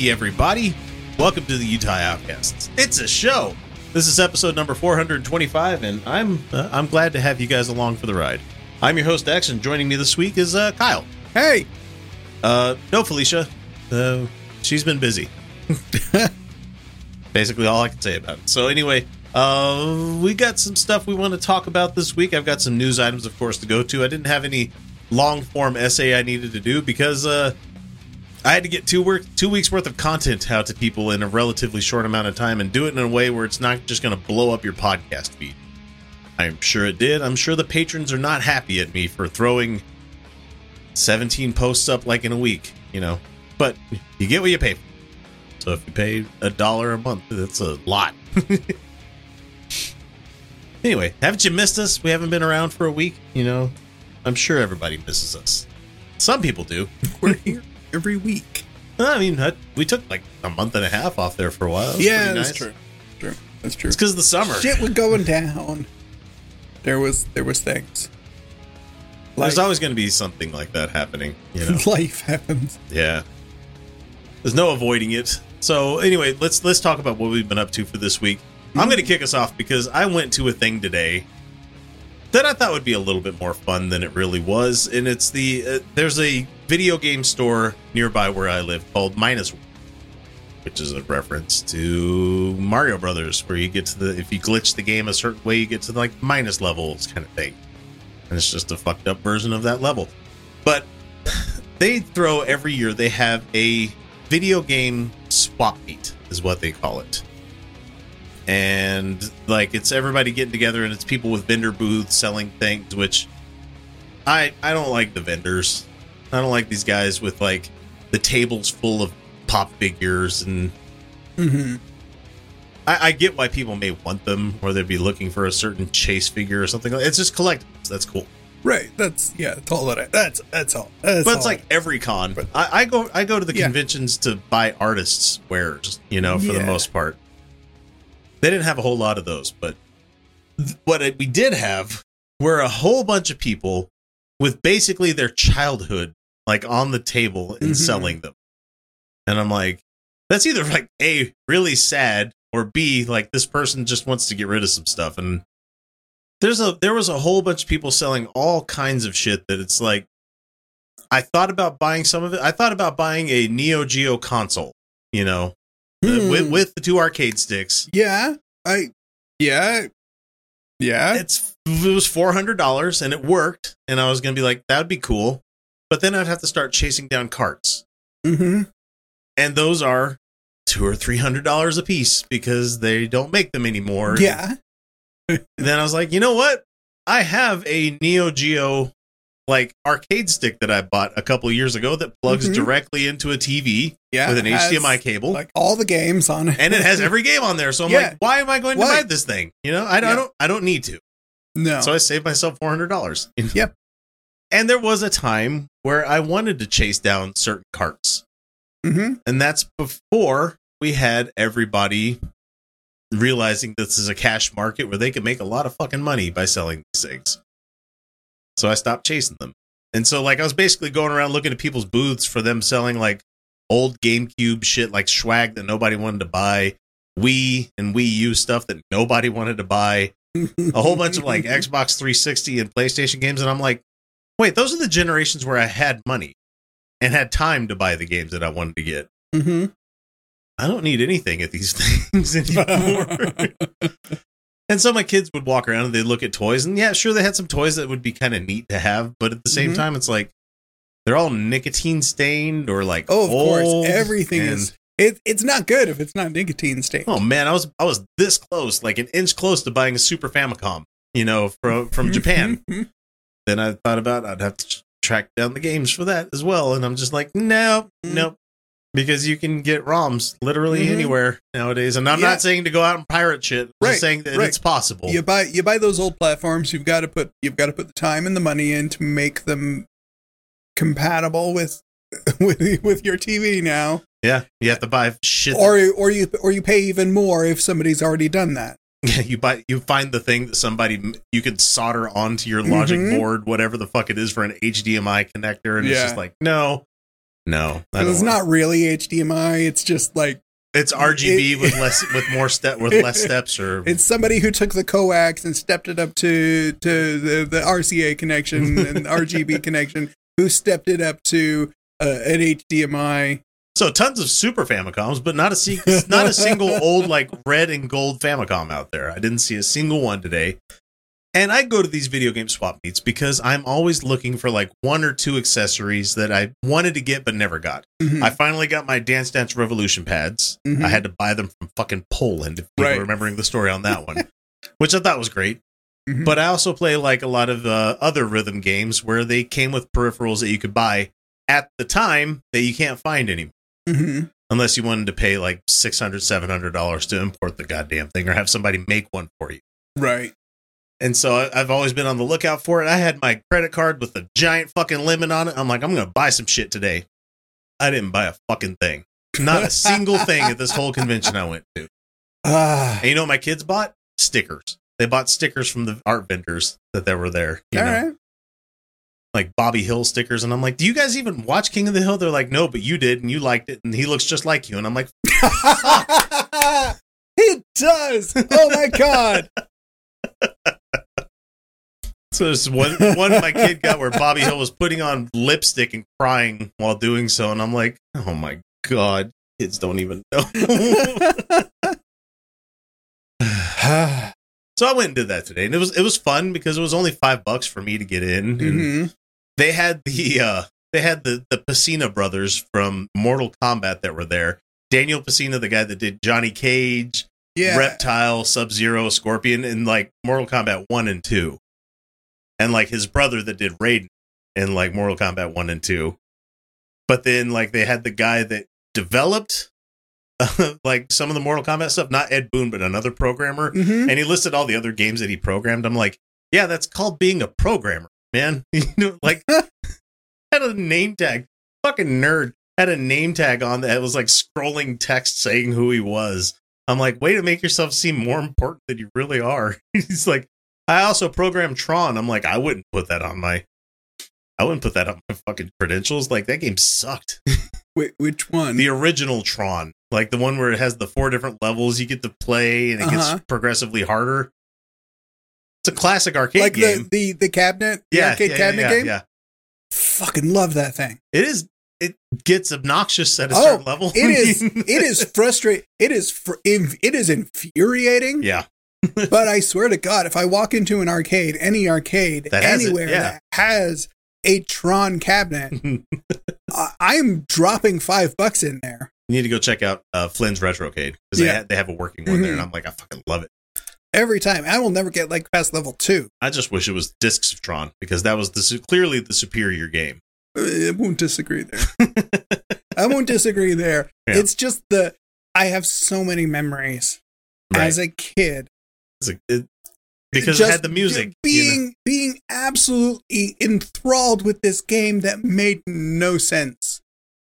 Hey, everybody. Welcome to the Utah Outcasts. It's a show. This is episode number 425, and I'm uh, I'm glad to have you guys along for the ride. I'm your host X, and joining me this week is uh, Kyle. Hey, Uh, no, Felicia. Uh, she's been busy. Basically, all I can say about it. So, anyway, uh, we got some stuff we want to talk about this week. I've got some news items, of course, to go to. I didn't have any long form essay I needed to do because uh, I had to get two work two weeks worth of content out to people in a relatively short amount of time and do it in a way where it's not just going to blow up your podcast feed. I'm sure it did. I'm sure the patrons are not happy at me for throwing 17 posts up like in a week, you know. But you get what you pay for. So if you pay a dollar a month, that's a lot. anyway, haven't you missed us? We haven't been around for a week, you know. I'm sure everybody misses us. Some people do. we're here every week. I mean, I- we took like a month and a half off there for a while. Was yeah, that's nice. true. True, that's true. It's because of the summer. Shit was going down. There was there was things. There's always going to be something like that happening, you know. life happens. Yeah. There's no avoiding it. So anyway, let's let's talk about what we've been up to for this week. I'm going to kick us off because I went to a thing today that I thought would be a little bit more fun than it really was, and it's the uh, there's a video game store nearby where I live called Minus, which is a reference to Mario Brothers, where you get to the if you glitch the game a certain way, you get to like minus levels kind of thing, and it's just a fucked up version of that level. But they throw every year they have a video game swap meet is what they call it. And like it's everybody getting together and it's people with vendor booths selling things which i i don't like the vendors i don't like these guys with like the tables full of pop figures and hmm I, I get why people may want them or they'd be looking for a certain chase figure or something like it's just collectibles that's cool Right. That's yeah. That's all that. I, that's that's all. That's but it's all like every con. But- I, I go I go to the Yeah. conventions to buy artists' wares, you know, for the most part. They didn't have a whole lot of those, but th- what we did have were a whole bunch of people with basically their childhood like on the table and Mhm. selling them. And I'm like, that's either like A, really sad, or B, like this person just wants to get rid of some stuff. And there's a there was a whole bunch of people selling all kinds of shit that it's like I thought about buying some of it. I thought about buying a Neo Geo console, you know, Hmm. with, with the two arcade sticks. yeah. I yeah yeah. It's it was four hundred dollars and it worked, and I was gonna be like, that would be cool, but then I'd have to start chasing down carts, hmm and those are two or three hundred dollars a piece because they don't make them anymore. Yeah. then I was like, you know what? I have a Neo Geo like arcade stick that I bought a couple years ago that plugs Mhm. directly into a TV Yeah. with an HDMI cable. Like all the games on it. and it has every game on there. So I'm Yeah. like, why am I going to Why? buy this thing? You know, I, I Yeah. don't I don't need to. no. So I saved myself four hundred dollars. Yep. And there was a time where I wanted to chase down certain carts. hmm And that's before we had everybody realizing this is a cash market where they could make a lot of fucking money by selling these things. So I stopped chasing them. And so like I was basically going around looking at people's booths for them selling like old GameCube shit like swag that nobody wanted to buy, Wii and Wii U stuff that nobody wanted to buy, a whole bunch of like Xbox 360 and PlayStation games and I'm like, "Wait, those are the generations where I had money and had time to buy the games that I wanted to get." hmm I don't need anything at these things anymore. and so my kids would walk around and they'd look at toys, and yeah, sure, they had some toys that would be kind of neat to have, but at the same Mhm. time, it's like they're all nicotine stained or like Oh, of course. Everything and- is. It, it's not good if it's not nicotine stained. Oh man, I was I was this close, like an inch close to buying a Super Famicom, you know, from from Japan. then I thought about I'd have to track down the games for that as well. And I'm just like, no, Mm. nope. Because you can get ROMs literally Mhm. anywhere nowadays. And I'm Yeah. not saying to go out and pirate shit. I'm Right, just saying that right. it's possible. You buy you buy those old platforms. You've got to put you've got to put the time and the money in to make them compatible with with with your TV now. Yeah. You have to buy shit. Or or you or you pay even more if somebody's already done that. Yeah, you buy you find the thing that somebody you could solder onto your logic Mhm. board, whatever the fuck it is for an HDMI connector, and it's just like no, no, I 'Cause don't It's want- not really HDMI. It's just like It's RGB it- with less with more step with less steps, or it's somebody who took the coax and stepped it up to to the, the RCA connection and RGB connection, who stepped it up to uh, an HDMI. So tons of Super Famicoms, but not a se- not a single old like red and gold Famicom out there. I didn't see a single one today. And I go to these video game swap meets because I'm always looking for like one or two accessories that I wanted to get but never got. Mhm. I finally got my Dance Dance Revolution pads. Mhm. I had to buy them from fucking Poland. If people Right. remembering the story on that one, which I thought was great. Mhm. But I also play like a lot of uh, other rhythm games where they came with peripherals that you could buy at the time that you can't find anymore. Mhm. Unless you wanted to pay like $600, $700 to import the goddamn thing or have somebody make one for you. Right. And so I've always been on the lookout for it. I had my credit card with a giant fucking lemon on it. I'm like, I'm going to buy some shit today. I didn't buy a fucking thing. Not a single thing at this whole convention I went to. Ah. And you know what my kids bought? Stickers. They bought stickers from the art vendors that they were there. You All know, right. Like Bobby Hill stickers. And I'm like, do you guys even watch King of the Hill? They're like, no, but you did and you liked it. And he looks just like you. And I'm like, it does. Oh my god. so there's one, one my kid got where Bobby Hill was putting on lipstick and crying while doing so. And I'm like, oh my God, kids don't even know. so I went and did that today. And it was, it was fun because it was only five bucks for me to get in. Mhm. They had the uh they had the the Pesina brothers from Mortal Kombat that were there. Daniel Pesina, the guy that did Johnny Cage, Yeah. Reptile, Sub Zero, Scorpion, and like Mortal Kombat one and two, and like his brother that did Raiden in like Mortal Kombat one and two. But then like they had the guy that developed like some of the Mortal Kombat stuff, not Ed Boon, but another programmer Mhm. and he listed all the other games that he programmed. I'm like, yeah, that's called being a programmer, man. you know, like had a name tag. Fucking nerd had a name tag on that was like scrolling text saying who he was. I'm like, way to make yourself seem more important than you really are. He's like, I also programmed Tron. I'm like, I wouldn't put that on my I wouldn't put that on my fucking credentials. Like that game sucked. Wait, which one? the original Tron, like the one where it has the four different levels you get to play and it Uh-huh. gets progressively harder. It's a classic arcade like the, game. the the cabinet, the yeah, arcade yeah, cabinet yeah, game. Yeah, Fucking love that thing. it is. It gets obnoxious at a Oh, certain level. It is it is frustrating. It is. Fr- it is infuriating. yeah, But I swear to God, if I walk into an arcade, any arcade, That it, anywhere that has a Tron cabinet, I- I'm dropping five bucks in there you need to go check out uh, Flynn's Retrocade because they, ha- they have a working one there, Mhm. and I'm like, I fucking love it. Every time. I will never get like past level two. I just wish it was Discs of Tron because that was the clearly the superior game. Uh, I won't disagree there. I won't disagree there. Yeah. It's just the I have so many memories Right. as a kid a- it- because Just it had the music. you know? being being absolutely enthralled with this game that made no sense.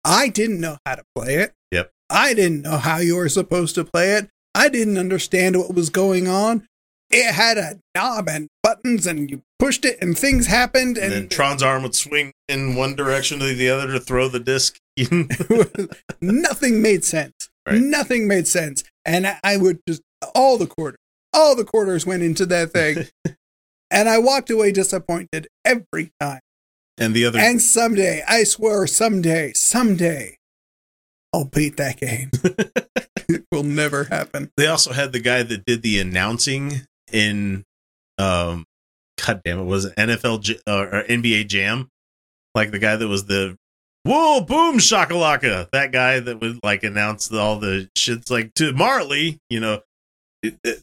I didn't know how to play it. Yep. I didn't know how you were supposed to play it. I didn't understand what was going on. It had a knob and buttons, and you pushed it, and things happened. And And, then Tron's arm would swing in one direction to the other to throw the disc. nothing made sense. Right. Nothing made sense. And I, I would just all the quarters, all the quarters went into that thing, and I walked away disappointed every time. and the other And someday, I swear, someday, someday, I'll beat that game. it will never happen. they also had the guy that did the announcing in um god damn it was it NFL J- uh, or NBA Jam like the guy that was the whoa boom shakalaka that guy that would like announce all the shits like to Marley you know it, it-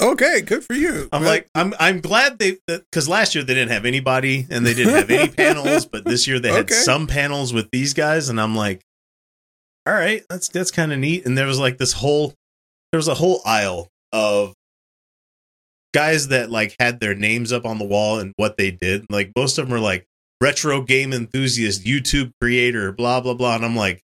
Okay, good for you. I'm like, I'm I'm glad they because last year they didn't have anybody and they didn't have any panels, but this year they had Okay. some panels with these guys, and I'm like, all right, that's that's kind of neat. And there was like this whole there was a whole aisle of guys that like had their names up on the wall and what they did. Like most of them were like retro game enthusiast, YouTube creator, blah blah blah, and I'm like,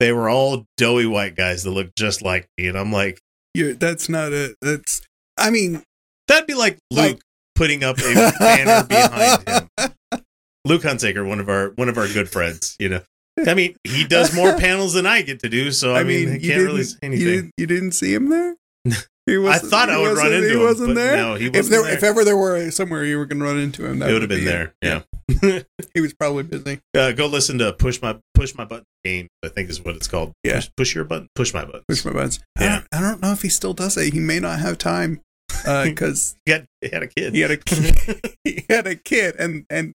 they were all doughy white guys that looked just like me, and I'm like. you're, that's not it. That's. I mean, That'd be like oh. Luke Like- putting up a banner behind him. Luke Hunsaker, one of our one of our good friends, you know. I mean, he does more panels than I get to do, so I, mean, I you can't really say You anything. didn't, you didn't see him there. He I wasn't- thought he I would run into he him, wasn't but there. no, he if wasn't there, there. if ever there were somewhere you were going to run into him, that it would have been be there. Yeah. he was probably busy. Uh, go listen to push my push my button game. I think is what it's called. Yeah. Push, push your button. Push my button. Push my buttons. I, Yeah. don't, I don't know if he still does it. He may not have time because He had, he had a kid. he had a kid. he had a kid, and and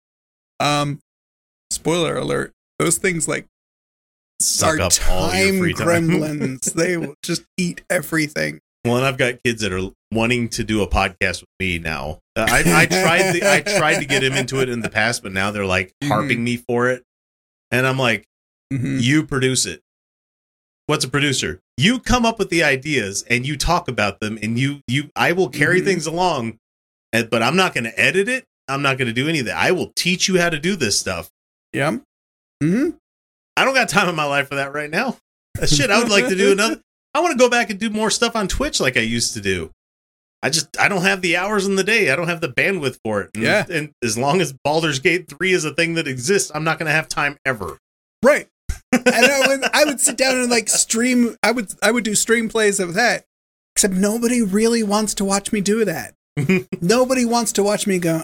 um, spoiler alert: those things like Suck are up all your time free time. gremlins. they will just eat everything. Well, and I've got kids that are wanting to do a podcast with me now. Uh, I, I tried the, I tried to get him into it in the past, but now they're like harping me for it, and I'm like, Mhm. you produce it. What's a producer? You come up with the ideas and you talk about them, and you you I will carry Mhm. things along, and, but I'm not going to edit it. I'm not going to do any of that. I will teach you how to do this stuff. Yeah. Hmm I don't got time in my life for that right now. Shit, I would like to do another. I want to go back and do more stuff on Twitch like I used to do. I just I don't have the hours in the day. I don't have the bandwidth for it. And, Yeah. and as long as Baldur's Gate three is a thing that exists, I'm not going to have time ever. Right. and I would, I would sit down and like stream. I would I would do stream plays of that. Except nobody really wants to watch me do that. nobody wants to watch me go.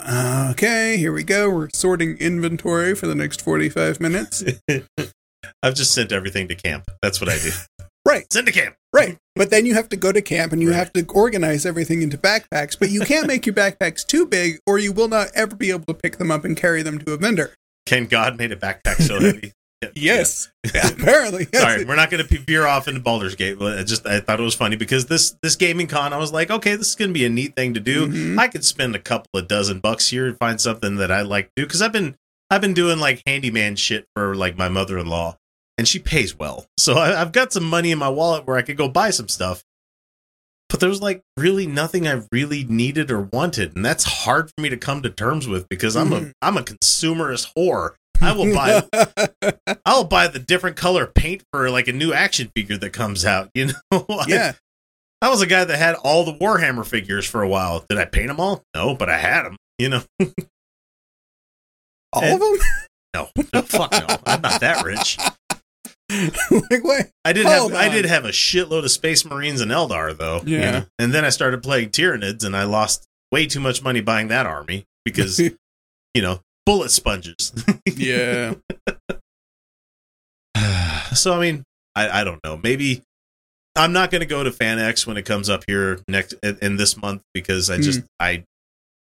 Okay, here we go. We're sorting inventory for the next forty five minutes. I've just sent everything to camp. That's what I do. Right. Send to camp. Right. But then you have to go to camp and you Right. have to organize everything into backpacks. But you can't make your backpacks too big, or you will not ever be able to pick them up and carry them to a vendor. Ken God made a backpack so heavy. Yeah. Yes. Apparently. yes. Sorry, we're not going to veer off into Baldur's Gate. but I just I thought it was funny because this this gaming con, I was like, okay, this is going to be a neat thing to do. Mhm. I could spend a couple of dozen bucks here and find something that I like to do because I've been I've been doing like handyman shit for like my mother in law, and she pays well, so I, I've got some money in my wallet where I could go buy some stuff. But there was like really nothing I really needed or wanted, and that's hard for me to come to terms with because I'm Mhm. a I'm a consumerist whore. I will buy I'll buy the different color paint for like a new action figure that comes out. You know, I- yeah. I was a guy that had all the Warhammer figures for a while. Did I paint them all? No, but I had them. You know, All And- of them? no, no, fuck no, I'm not that rich. like. I did Hold have oh, I did have a shitload of Space Marines and Eldar though. you Yeah. know? and then I started playing Tyranids, and I lost way too much money buying that army because you know bullet sponges. yeah. so I mean, I, I don't know. Maybe I'm not going to go to FanX when it comes up here next in, this month because I just I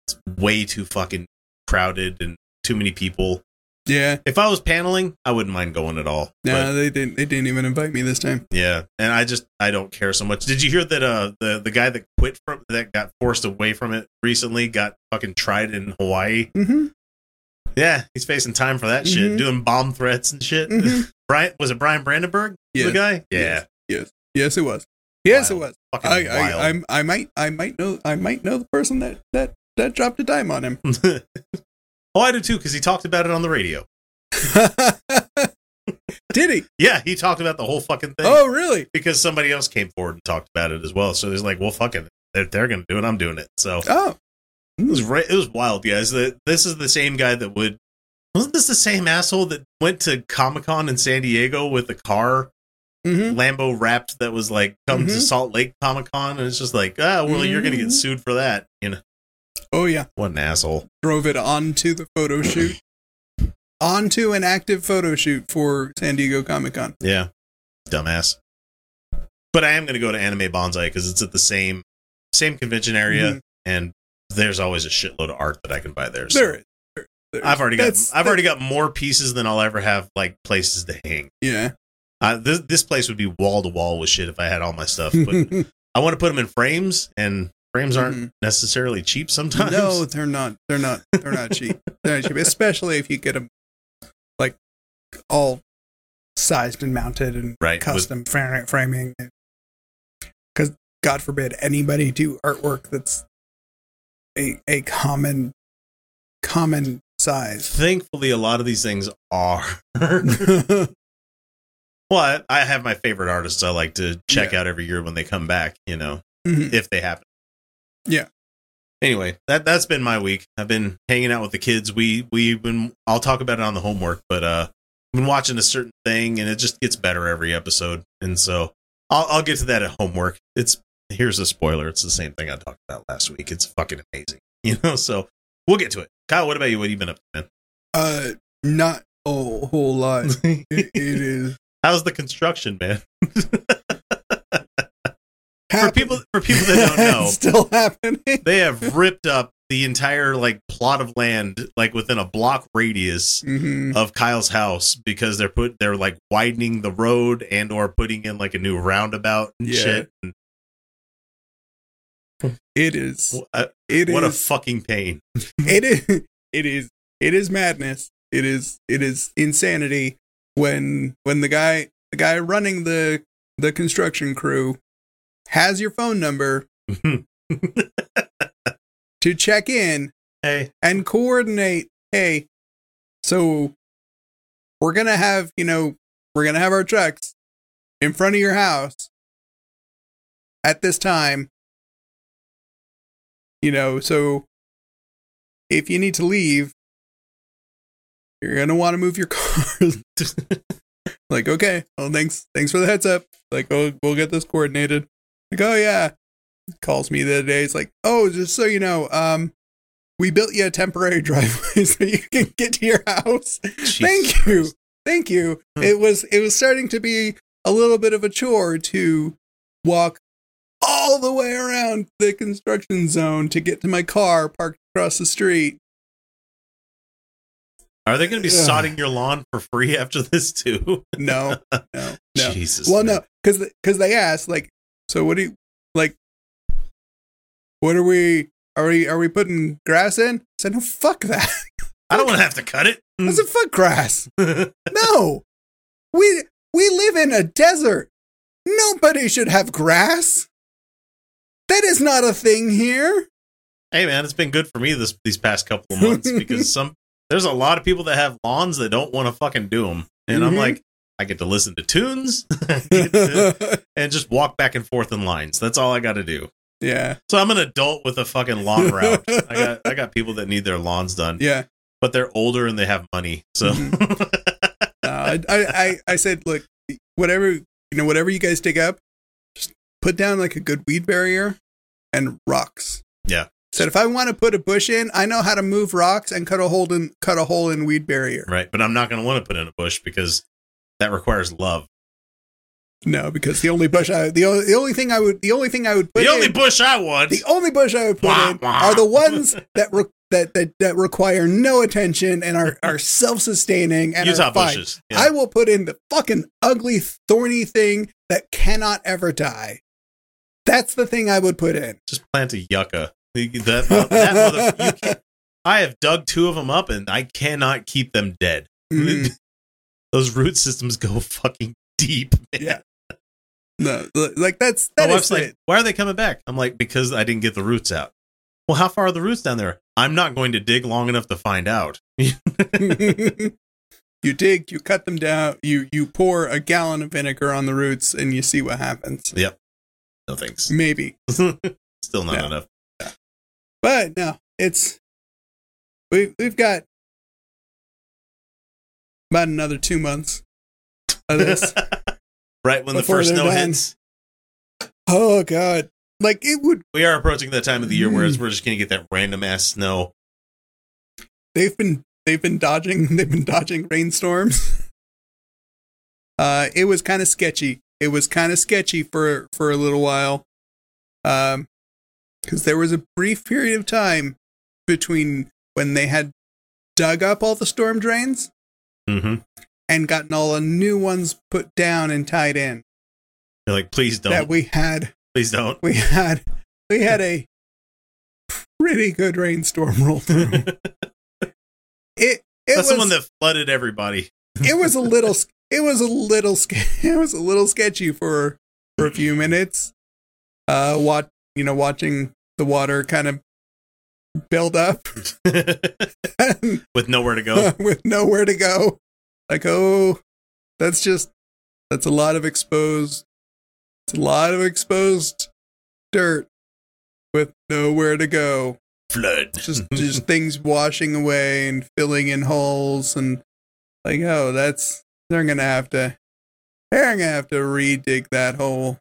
it's way too fucking crowded and too many people. Yeah. If I was paneling, I wouldn't mind going at all. No, But they didn't. They didn't even invite me this time. yeah, and I just I don't care so much. Did you hear that? Uh, the the guy that quit from that got forced away from it recently got fucking tried in Hawaii. Mm-hmm. Yeah, he's facing time for that shit, Mhm. doing bomb threats and shit. Mhm. Bryan was it Bryan Brandenburg? Yes. The guy? Yeah. Yes. Yes. Yes, it was. Yes, Wild. it was. Fucking I, wild. I, I'm, I might, I might know, I might know the person that that that dropped a dime on him. oh, I do too, because he talked about it on the radio. Did he? Yeah, he talked about the whole fucking thing. Oh, really? Because somebody else came forward and talked about it as well. So he's like, well, fucking. They're, they're going to do it. I'm doing it. So Oh, it was right, it was wild, guys. The- This is the same guy that would. Wasn't this the same asshole that went to Comic Con in San Diego with a car hmm Lambo wrapped that was like, come to Mhm. Salt Lake Comic Con? And it's just like, ah, well, you're going to Mhm. get sued for that. You know, oh yeah. what an asshole. Drove it onto the photo shoot, onto an active photo shoot for San Diego Comic Con. Yeah, dumbass. But I am going to go to Anime Banzai because it's at the same same convention area, Mhm. and there's always a shitload of art that I can buy there. So There. There- there's- I've already got I've already got more pieces than I'll ever have like places to hang. Yeah. Uh, this this place would be wall to wall with shit if I had all my stuff. But I want to put them in frames, and frames aren't Mhm. necessarily cheap sometimes. No, they're not. They're not. They're not cheap. They're not cheap, especially if you get them like all sized and mounted and Right, custom fra- framing. Because God forbid anybody do artwork that's a a common common size. Thankfully, a lot of these things are. well, I, have my favorite artists I like to check out every year when they come back. You know, Mhm. if they happen. Yeah. Anyway, that that's been my week. I've been hanging out with the kids. We we've been. I'll talk about it on the homework, but uh, I've been watching a certain thing, and it just gets better every episode. And so I'll I'll get to that at homework. It's here's a spoiler. It's the same thing I talked about last week. It's fucking amazing. You know, so we'll get to it. Kyle, what about you? What have you been up to, man? Uh, not a whole lot. It, it is How's the construction, man? for people for people that don't know, It's still happening. they have ripped up the entire like plot of land like within a block radius Mhm. of Kyle's house because they're put they're like widening the road and or putting in like a new roundabout and Yeah. shit. And, It is. uh, It what a fucking pain. it is. It is. It is madness. It is. It is insanity when when the guy the guy running the the construction crew has your phone number to check in hey, and coordinate hey so we're gonna have you know we're gonna have our trucks in front of your house at this time you know so if you need to leave you're gonna want to move your car. like okay well thanks thanks for the heads up. Like oh we'll get this coordinated. Like oh yeah. Calls me the other day it's like oh just so you know um we built you a temporary driveway so you can get to your house. Thank Jesus you thank you. Hmm. it was it was starting to be a little bit of a chore to walk all the way around the construction zone to get to my car parked across the street Are they going to be Ugh. sodding your lawn for free after this too? no no no Jesus. well man. no because because they asked like so what do you like what are we are we are we putting grass in i said no fuck that I don't want to have to cut it. i said fuck grass no we we live in a desert nobody should have grass that is not a thing here hey man, it's been good for me this these past couple of months because some there's a lot of people that have lawns that don't want to fucking do them, and I'm Mhm. like, I get to listen to tunes to- and just walk back and forth in lines. That's all I got to do. yeah So I'm an adult with a fucking lawn route. I got I got people that need their lawns done, yeah but they're older and they have money. So Uh, I, I I said look whatever you know whatever you guys dig up put down like a good weed barrier and rocks Yeah. said if i want to put a bush in i know how to move rocks and cut a hole in cut a hole in weed barrier right, but I'm not going to want to put in a bush because that requires love. no because the only bush i the only, the only thing i would the only thing i would put the only in, bush I want. the only bush i would put Wah, in wah. are the ones that re- that, that that require no attention and are are self-sustaining and Utah are fine. bushes. Yeah. I will put in the fucking ugly, thorny thing that cannot ever die. That's the thing I would put in. just plant a yucca. That, that mother, I have dug two of them up and I cannot keep them dead. Mhm. Those root systems go fucking deep. Man. Yeah. No, like that's My wife's is like, it. why are they coming back? I'm like, because I didn't get the roots out. Well, how far are the roots down there? I'm not going to dig long enough to find out. you dig, you cut them down, you you pour a gallon of vinegar on the roots, and you see what happens. No thanks. Maybe, Still not Yeah. enough. but no, it's we we've got about another two months of this. right when the first snow done. hits. oh god, like it would. We are approaching that time of the year where Mm. we're just to get that random ass snow. they've been they've been dodging they've been dodging rainstorms. Uh, it was kind of sketchy. It was kind of sketchy for for a little while, um, because there was a brief period of time between when they had dug up all the storm drains hmm and gotten all the new ones put down and tied in. You're like, please don't. That we had please don't. we had we had a pretty good rainstorm roll through. it it That's was the one that flooded everybody. it was a little it was a little it was a little sketchy for for a few minutes. Uh, what you know, watching the water kind of build up With nowhere to go. with nowhere to go. Like, oh, that's just that's a lot of exposed. It's a lot of exposed dirt with nowhere to go. Flood. Just just things washing away and filling in holes and like, oh, that's they're gonna have to they're gonna have to re-dig that hole.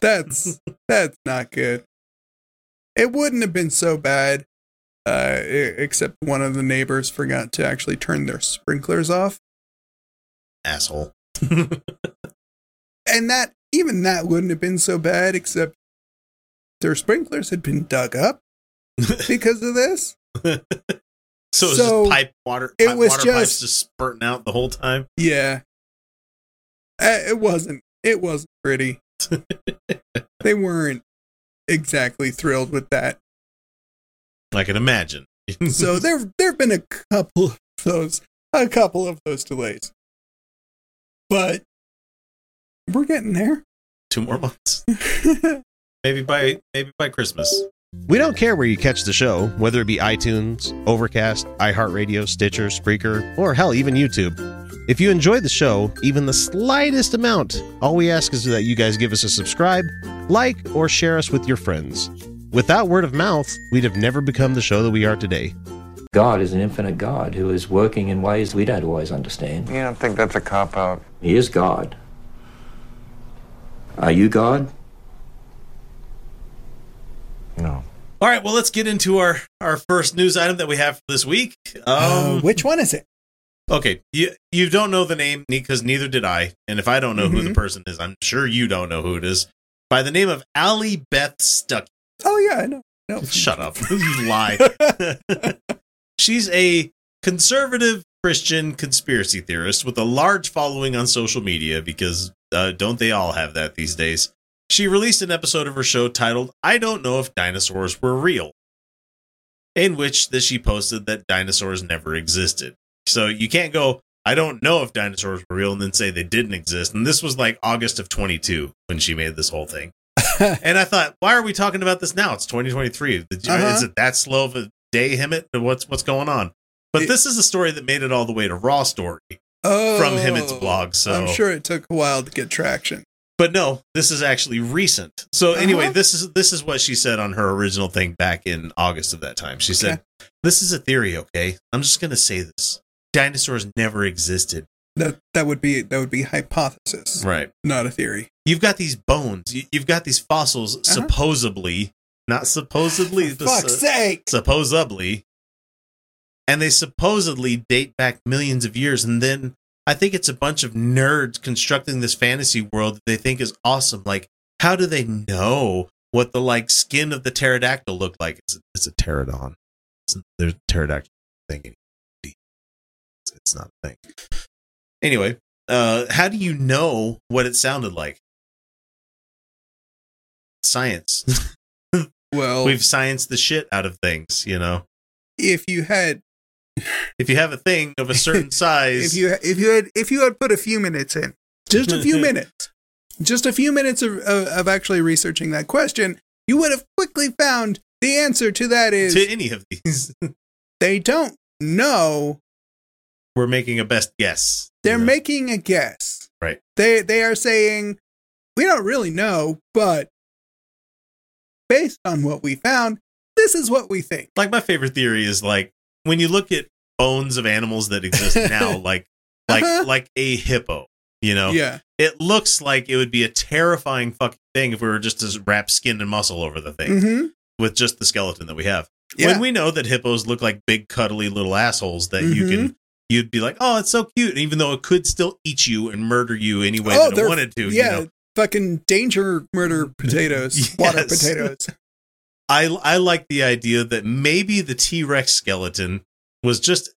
That's that's not good. It wouldn't have been so bad, uh, except one of the neighbors forgot to actually turn their sprinklers off, Asshole. and that even that wouldn't have been so bad, except their sprinklers had been dug up because of this. So it was So, just pipe water. it pipe was water pipes just- just spurting out the whole time. Yeah. Uh, it wasn't it wasn't pretty. they weren't exactly thrilled with that. I can imagine. So there there've been a couple of those a couple of those delays. But we're getting there. two more months. Maybe by maybe by Christmas. We don't care where you catch the show, whether it be iTunes, Overcast, iHeartRadio, Stitcher, Spreaker, or hell, even YouTube. If you enjoy the show, even the slightest amount, all we ask is that you guys give us a subscribe, like, or share us with your friends. Without word of mouth, we'd have never become the show that we are today. God is an infinite God who is working in ways we don't always understand. You don't think that's a cop out? He is God. Are you God? No. All right, well, let's get into our our first news item that we have for this week. Uh, Um, which one is it? okay, you you don't know the name because neither did I, and if I don't know who the Mhm. person is, I'm sure you don't know who it is. By the name of Allie Beth Stuckey. Oh yeah, I know. No. Shut up, you lie. She's a conservative Christian conspiracy theorist with a large following on social media because uh, don't they all have that these days? She released an episode of her show titled "I Don't Know If Dinosaurs Were Real," in which that she posted that dinosaurs never existed. So you can't go, "I don't know if dinosaurs were real," and then say they didn't exist. And this was like August of 22 when she made this whole thing. and I thought, why are we talking about this now? It's 2023. You- Uh-huh. Is it that slow of a day, Hemant? What's what's going on? But It- this is a story that made it all the way to Raw Story. Oh, From Hemant's blog, so- I'm sure it took a while to get traction. But no, this is actually recent. So anyway, Uh-huh. this is this is what she said on her original thing back in August of that time. She said, "This is a theory, okay? I'm just going to say this. Dinosaurs never existed." That that would be that would be hypothesis, Right. not a theory. You've got these bones. You, you've got these fossils supposedly, not supposedly, Uh-huh. For fuck's su- sake! supposedly and they supposedly date back millions of years and then i think it's a bunch of nerds constructing this fantasy world that they think is awesome. Like how do they know what the like skin of the pterodactyl looked like? It's a, it's a pterodon? It's, there's a pterodactyl thing it's, it's not a thing. Anyway uh how do you know what it sounded like? Science. Well, we've scienced the shit out of things you know? if you had if you have a thing of a certain size, if you if you had if you had put a few minutes in, just a few minutes, just a few minutes of, of of actually researching that question, you would have quickly found the answer to that is to any of these, they don't know. we're making a best guess. They're you know? making a guess. Right. They they are saying we don't really know, but based on what we found, this is what we think. like my favorite theory is like when you look at bones of animals that exist now, like like Uh-huh. like a hippo. You know, Yeah. it looks like it would be a terrifying fucking thing if we were just to wrap skin and muscle over the thing hmm with just the skeleton that we have. Yeah. When we know that hippos look like big, cuddly little assholes that you Mhm. can, you'd be like, oh, it's so cute, even though it could still eat you and murder you any way Oh, that it wanted to. yeah. You know? Fucking danger murder potatoes, water potatoes. I I like the idea that maybe the T Rex skeleton was just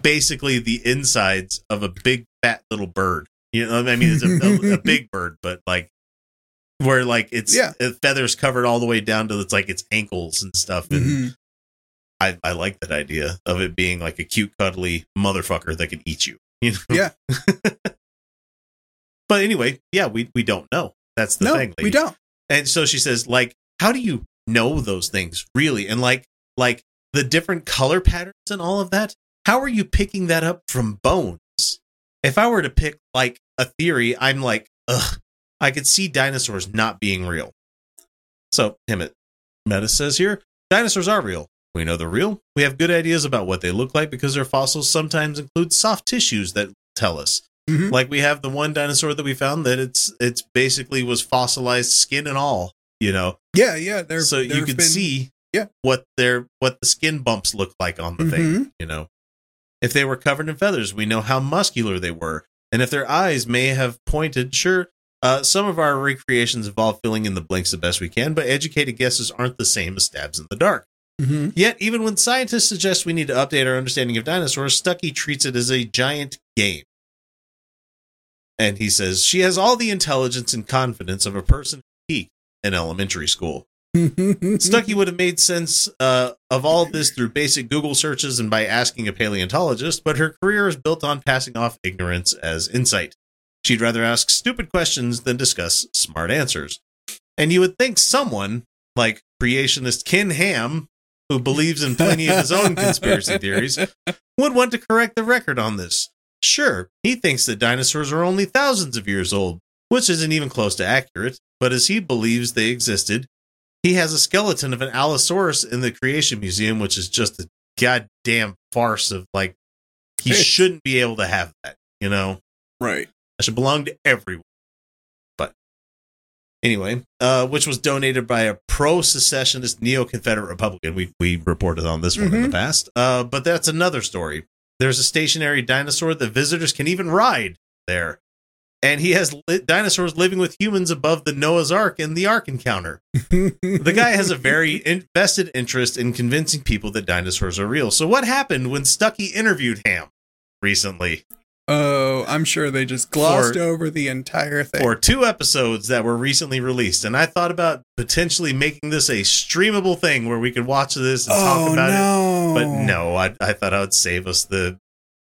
basically the insides of a big fat little bird. You know, I mean, it's a, a, a big bird, but like where like it's Yeah. feathers covered all the way down to it's like its ankles and stuff, and Mhm. I, I like that idea of it being like a cute, cuddly motherfucker that can eat you. You know? Yeah. But anyway, yeah, we we don't know. That's the no, thing. we don't. And so she says, like, how do you know those things really? And like, like the different color patterns and all of that. How are you picking that up from bones? If I were to pick like a theory, I'm like, ugh, I could see dinosaurs not being real. So Hemant Mehta says here, dinosaurs are real. We know they're real. We have good ideas about what they look like because their fossils sometimes include soft tissues that tell us. Mhm. Like we have the one dinosaur that we found that it's it's basically was fossilized skin and all, you know. Yeah, yeah. There, so you there've could been- see yeah. what their what the skin bumps look like on the thing, Mhm. you know. If they were covered in feathers, we know how muscular they were. And if their eyes may have pointed, sure, uh, some of our recreations involve filling in the blanks the best we can, but educated guesses aren't the same as stabs in the dark. Mhm. Yet, even when scientists suggest we need to update our understanding of dinosaurs, Stuckey treats it as a giant game. And he says she has all the intelligence and confidence of a person who peaked in elementary school. Stuckey would have made sense uh, of all this through basic Google searches and by asking a paleontologist, but her career is built on passing off ignorance as insight. She'd rather ask stupid questions than discuss smart answers. And you would think someone like creationist Ken Ham, who believes in plenty of his own conspiracy theories, would want to correct the record on this. Sure, he thinks that dinosaurs are only thousands of years old, which isn't even close to accurate, but as he believes they existed, he has a skeleton of an Allosaurus in the Creation Museum, which is just a goddamn farce of like, he Hey. shouldn't be able to have that, you know? right. That should belong to everyone. But anyway, uh, which was donated by a pro secessionist neo Confederate Republican. We we reported on this one in the past. Uh, but that's another story. There's a stationary dinosaur that visitors can even ride there. And he has li- dinosaurs living with humans above the Noah's Ark in the Ark encounter. The guy has a very invested interest in convincing people that dinosaurs are real. So, what happened when Stuckey interviewed Ham recently? Oh, I'm sure they just glossed For- over the entire thing. for two episodes that were recently released, and I thought about potentially making this a streamable thing where we could watch this and talk oh about it. But no, I, I thought I would save us the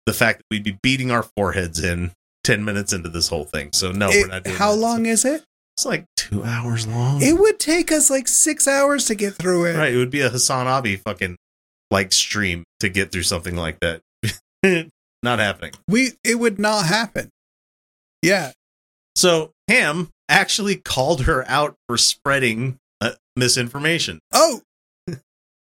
the fact that we'd be beating our foreheads in ten minutes into this whole thing. So no, It- we're not doing. how that. long is it? It's like two hours long. It would take us like six hours to get through it. right, it would be a HasanAbi fucking like stream to get through something like that. not happening. We it would not happen. Yeah. So Ham actually called her out for spreading uh, misinformation. Oh.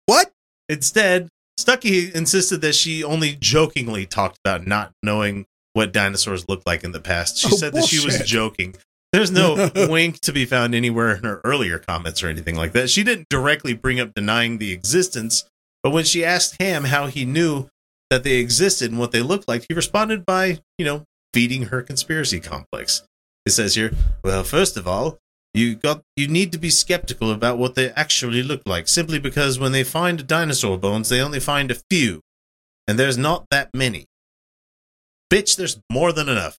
what? Instead, Stuckey insisted that she only jokingly talked about not knowing what dinosaurs looked like in the past. She Oh, said that she was joking. There's no wink to be found anywhere in her earlier comments or anything like that. She didn't directly bring up denying the existence, but when she asked Ham how he knew that they existed and what they looked like, he responded by, you know, feeding her conspiracy complex. It says here, well, first of all, you got you need to be skeptical about what they actually look like, simply because when they find dinosaur bones, they only find a few, and there's not that many. Bitch, there's more than enough.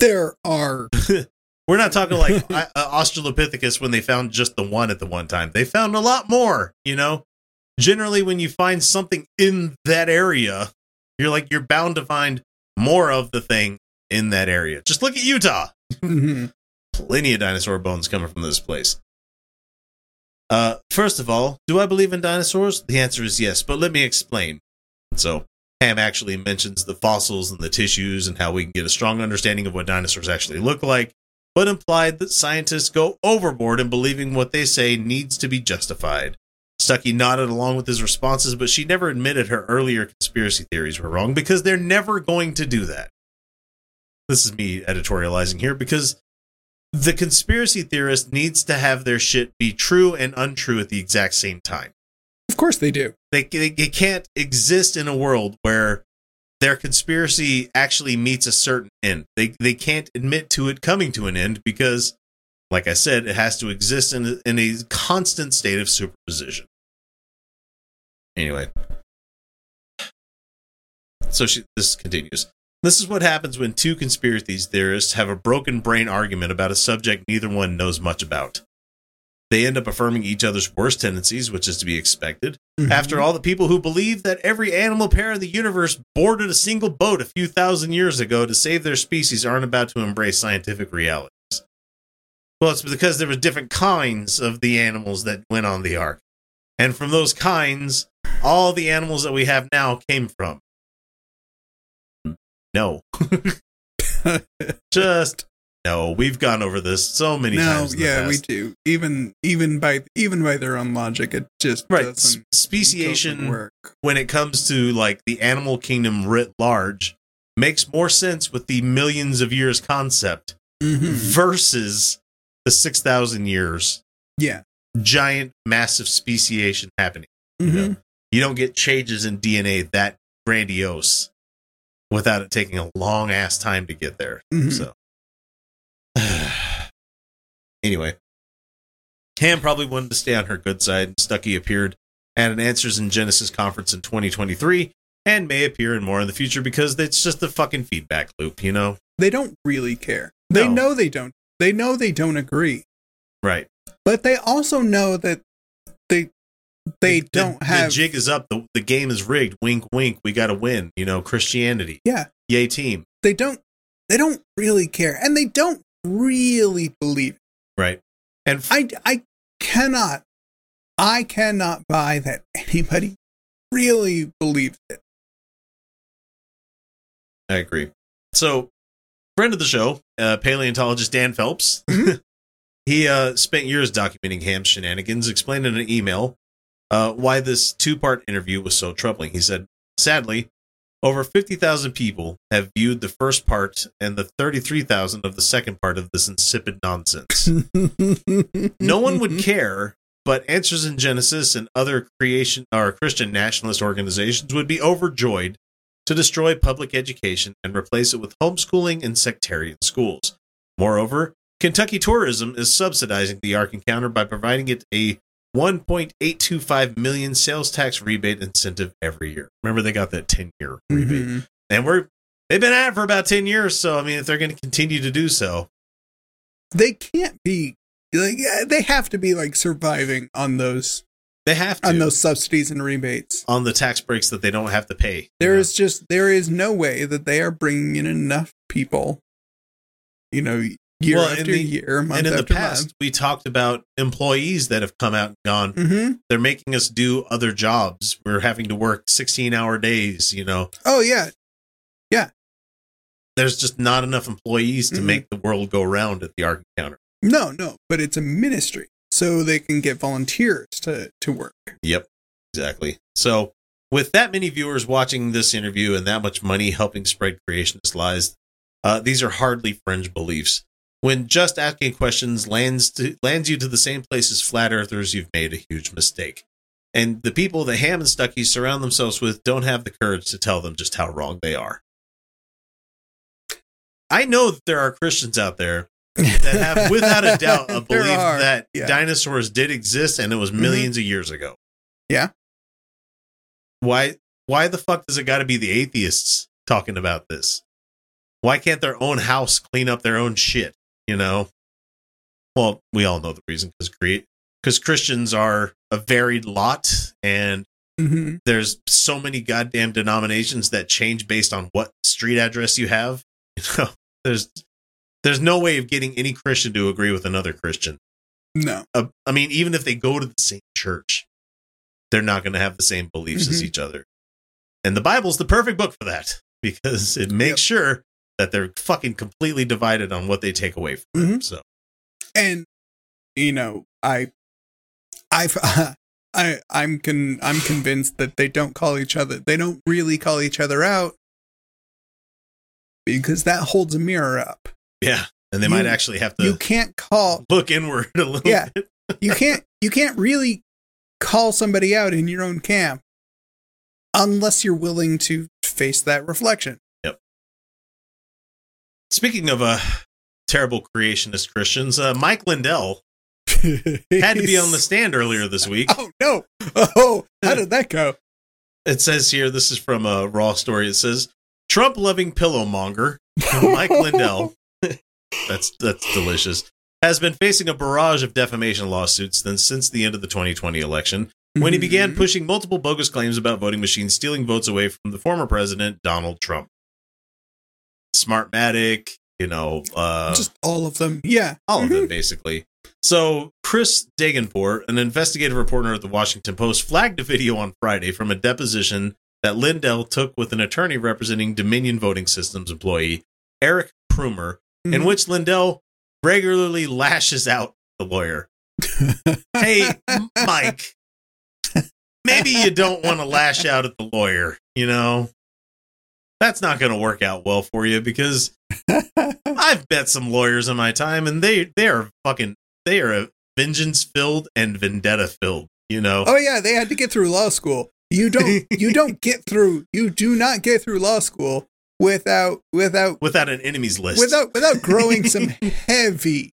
There are We're not talking like uh, Australopithecus when they found just the one at the one time. They found a lot more, you know? Generally, when you find something in that area, you're like, you're bound to find more of the thing in that area. Just look at Utah. Mhm. Plenty of dinosaur bones coming from this place. Uh, first of all, do I believe in dinosaurs? The answer is yes, but let me explain. So, Ham actually mentions the fossils and the tissues and how we can get a strong understanding of what dinosaurs actually look like, but implied that scientists go overboard in believing what they say needs to be justified. Stuckey nodded along with his responses, but she never admitted her earlier conspiracy theories were wrong because they're never going to do that. This is me editorializing here because the conspiracy theorist needs to have their shit be true and untrue at the exact same time. Course they do. They, they, they can't exist in a world where their conspiracy actually meets a certain end. They, they can't admit to it coming to an end because, like I said, it has to exist in in a constant state of superposition. Anyway. So she, this continues. This is what happens when two conspiracy theorists have a broken brain argument about a subject neither one knows much about. They end up affirming each other's worst tendencies, which is to be expected. Mhm. After all, the people who believe that every animal pair in the universe boarded a single boat a few thousand years ago to save their species aren't about to embrace scientific realities. Well, it's because there were different kinds of the animals that went on the ark. And from those kinds, all the animals that we have now came from. No. Just no. We've gone over this so many no, times. yeah, we do. Even even by even by their own logic, it just Right. doesn't, s- doesn't Speciation work. when it comes to like the animal kingdom writ large makes more sense with the millions of years concept Mhm. versus the 6000 years Yeah. giant massive speciation happening Mhm. know, you don't get changes in dna that grandiose without it taking a long ass time to get there Mhm. so anyway Ham probably wanted to stay on her good side, and Stuckey appeared at an Answers in Genesis conference in 2023 and may appear in more in the future because it's just a fucking feedback loop, you know? They don't really care. They No. know they don't. They know they don't agree, Right. but they also know that they they The- don't the, have. The jig is up. The, the game is rigged. Wink, wink. We got to win. You know, Christianity. yeah, Yay, team. they don't. They don't really care, and they don't really believe. It. Right. And f- I I cannot. I cannot buy that anybody really believes it. I agree. So, friend of the show, uh, paleontologist Dan Phelps, Mhm. he uh, spent years documenting Ham's shenanigans, explained in an email uh, why this two part interview was so troubling. He said, Sadly, over 50,000 people have viewed the first part and the 33,000 of the second part of this insipid nonsense. no one would care, but Answers in Genesis and other creation or Christian nationalist organizations would be overjoyed to destroy public education and replace it with homeschooling and sectarian schools. Moreover, Kentucky Tourism is subsidizing the Ark Encounter by providing it a 1.825 million sales tax rebate incentive every year. Remember, they got that 10 year rebate, Mhm. and we're they've been at it for about 10 years. So, I mean, if they're going to continue to do so, They can't be like they have to be like surviving on those they have to on those subsidies and rebates. on the tax breaks that they don't have to pay. There is know? just there is no way that they are bringing in enough people. You know, year Well, in after the- year, month and in the past, we talked about employees that have come out and gone. month. hmm They're making us do other jobs. We're having to work 16 hour days. You know, Oh yeah, yeah. there's just not enough employees to Mhm. make the world go round at the Ark Encounter. no, no, but it's a ministry, so they can get volunteers to to work. Yep, exactly. So, with that many viewers watching this interview and that much money helping spread creationist lies, uh, these are hardly fringe beliefs. When just asking questions lands to, lands you to the same place as flat earthers, you've made a huge mistake. And the people that Ham and Stuckey surround themselves with don't have the courage to tell them just how wrong they are. I know that there are Christians out there that have, without a doubt, a belief are, that yeah. dinosaurs did exist and it was mm-hmm. 1000000s of years ago. Yeah. Why? Why the fuck does it got to be the atheists talking about this? Why can't their own house clean up their own shit? You know. Well, we all know the reason because create because Christians are a varied lot, and hmm there's so many goddamn denominations that change based on what street address you have. You know, there's there's no way of getting any Christian to agree with another Christian. No, Uh, I mean, even if they go to the same church, they're not going to have the same beliefs as Mhm. each other. And the Bible's the perfect book for that because it makes Yep. sure that they're fucking completely divided on what they take away from them. Mm-hmm. So, and you know, I, I've, I, I'm con, I'm convinced that they don't call each other. They don't really call each other out because that holds a mirror up. yeah. And they might actually have to You can't call. look inward a little Yeah. bit. You can't. You can't really call somebody out in your own camp unless you're willing to face that reflection. Speaking of uh, terrible creationist Christians, uh, Mike Lindell had to be on the stand earlier this week. Oh no! Oh, how did that go? It says here, this is from a Raw story. It says, Trump loving pillow monger, Mike Lindell, that's, that's delicious, has been facing a barrage of defamation lawsuits then since the end of the 2020 election when he began Mhm. pushing multiple bogus claims about voting machines stealing votes away from the former president Donald Trump. Smartmatic, you know, uh, just all of them. Yeah. all of Mhm. them basically. So Chris Dagenport, an investigative reporter at the Washington Post, flagged a video on Friday from a deposition that Lindell took with an attorney representing Dominion Voting Systems employee Eric Coomer, in Mhm. which Lindell regularly lashes out the lawyer. hey, Mike, maybe you don't want to lash out at the lawyer, you know? That's not going to work out well for you because I've bet some lawyers in my time and they they are fucking they are vengeance filled and vendetta filled, you know. Oh yeah, they had to get through law school. You don't you don't get through you do not get through law school without without Without an enemies list. without without growing some heavy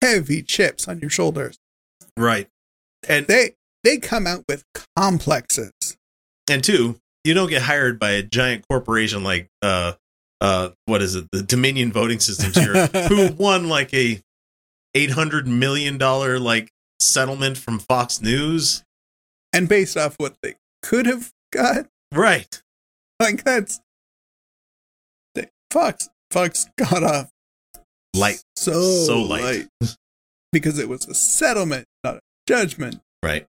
heavy chips on your shoulders. right. And They they come out with complexes. and two, you don't get hired by a giant corporation like uh uh what is it, the Dominion Voting Systems here, who won like a eight hundred million dollar like settlement from Fox News. And based off what they could have got, Right. like that's they, Fox Fox got off Light. so So light. because it was a settlement, not a judgment. Right.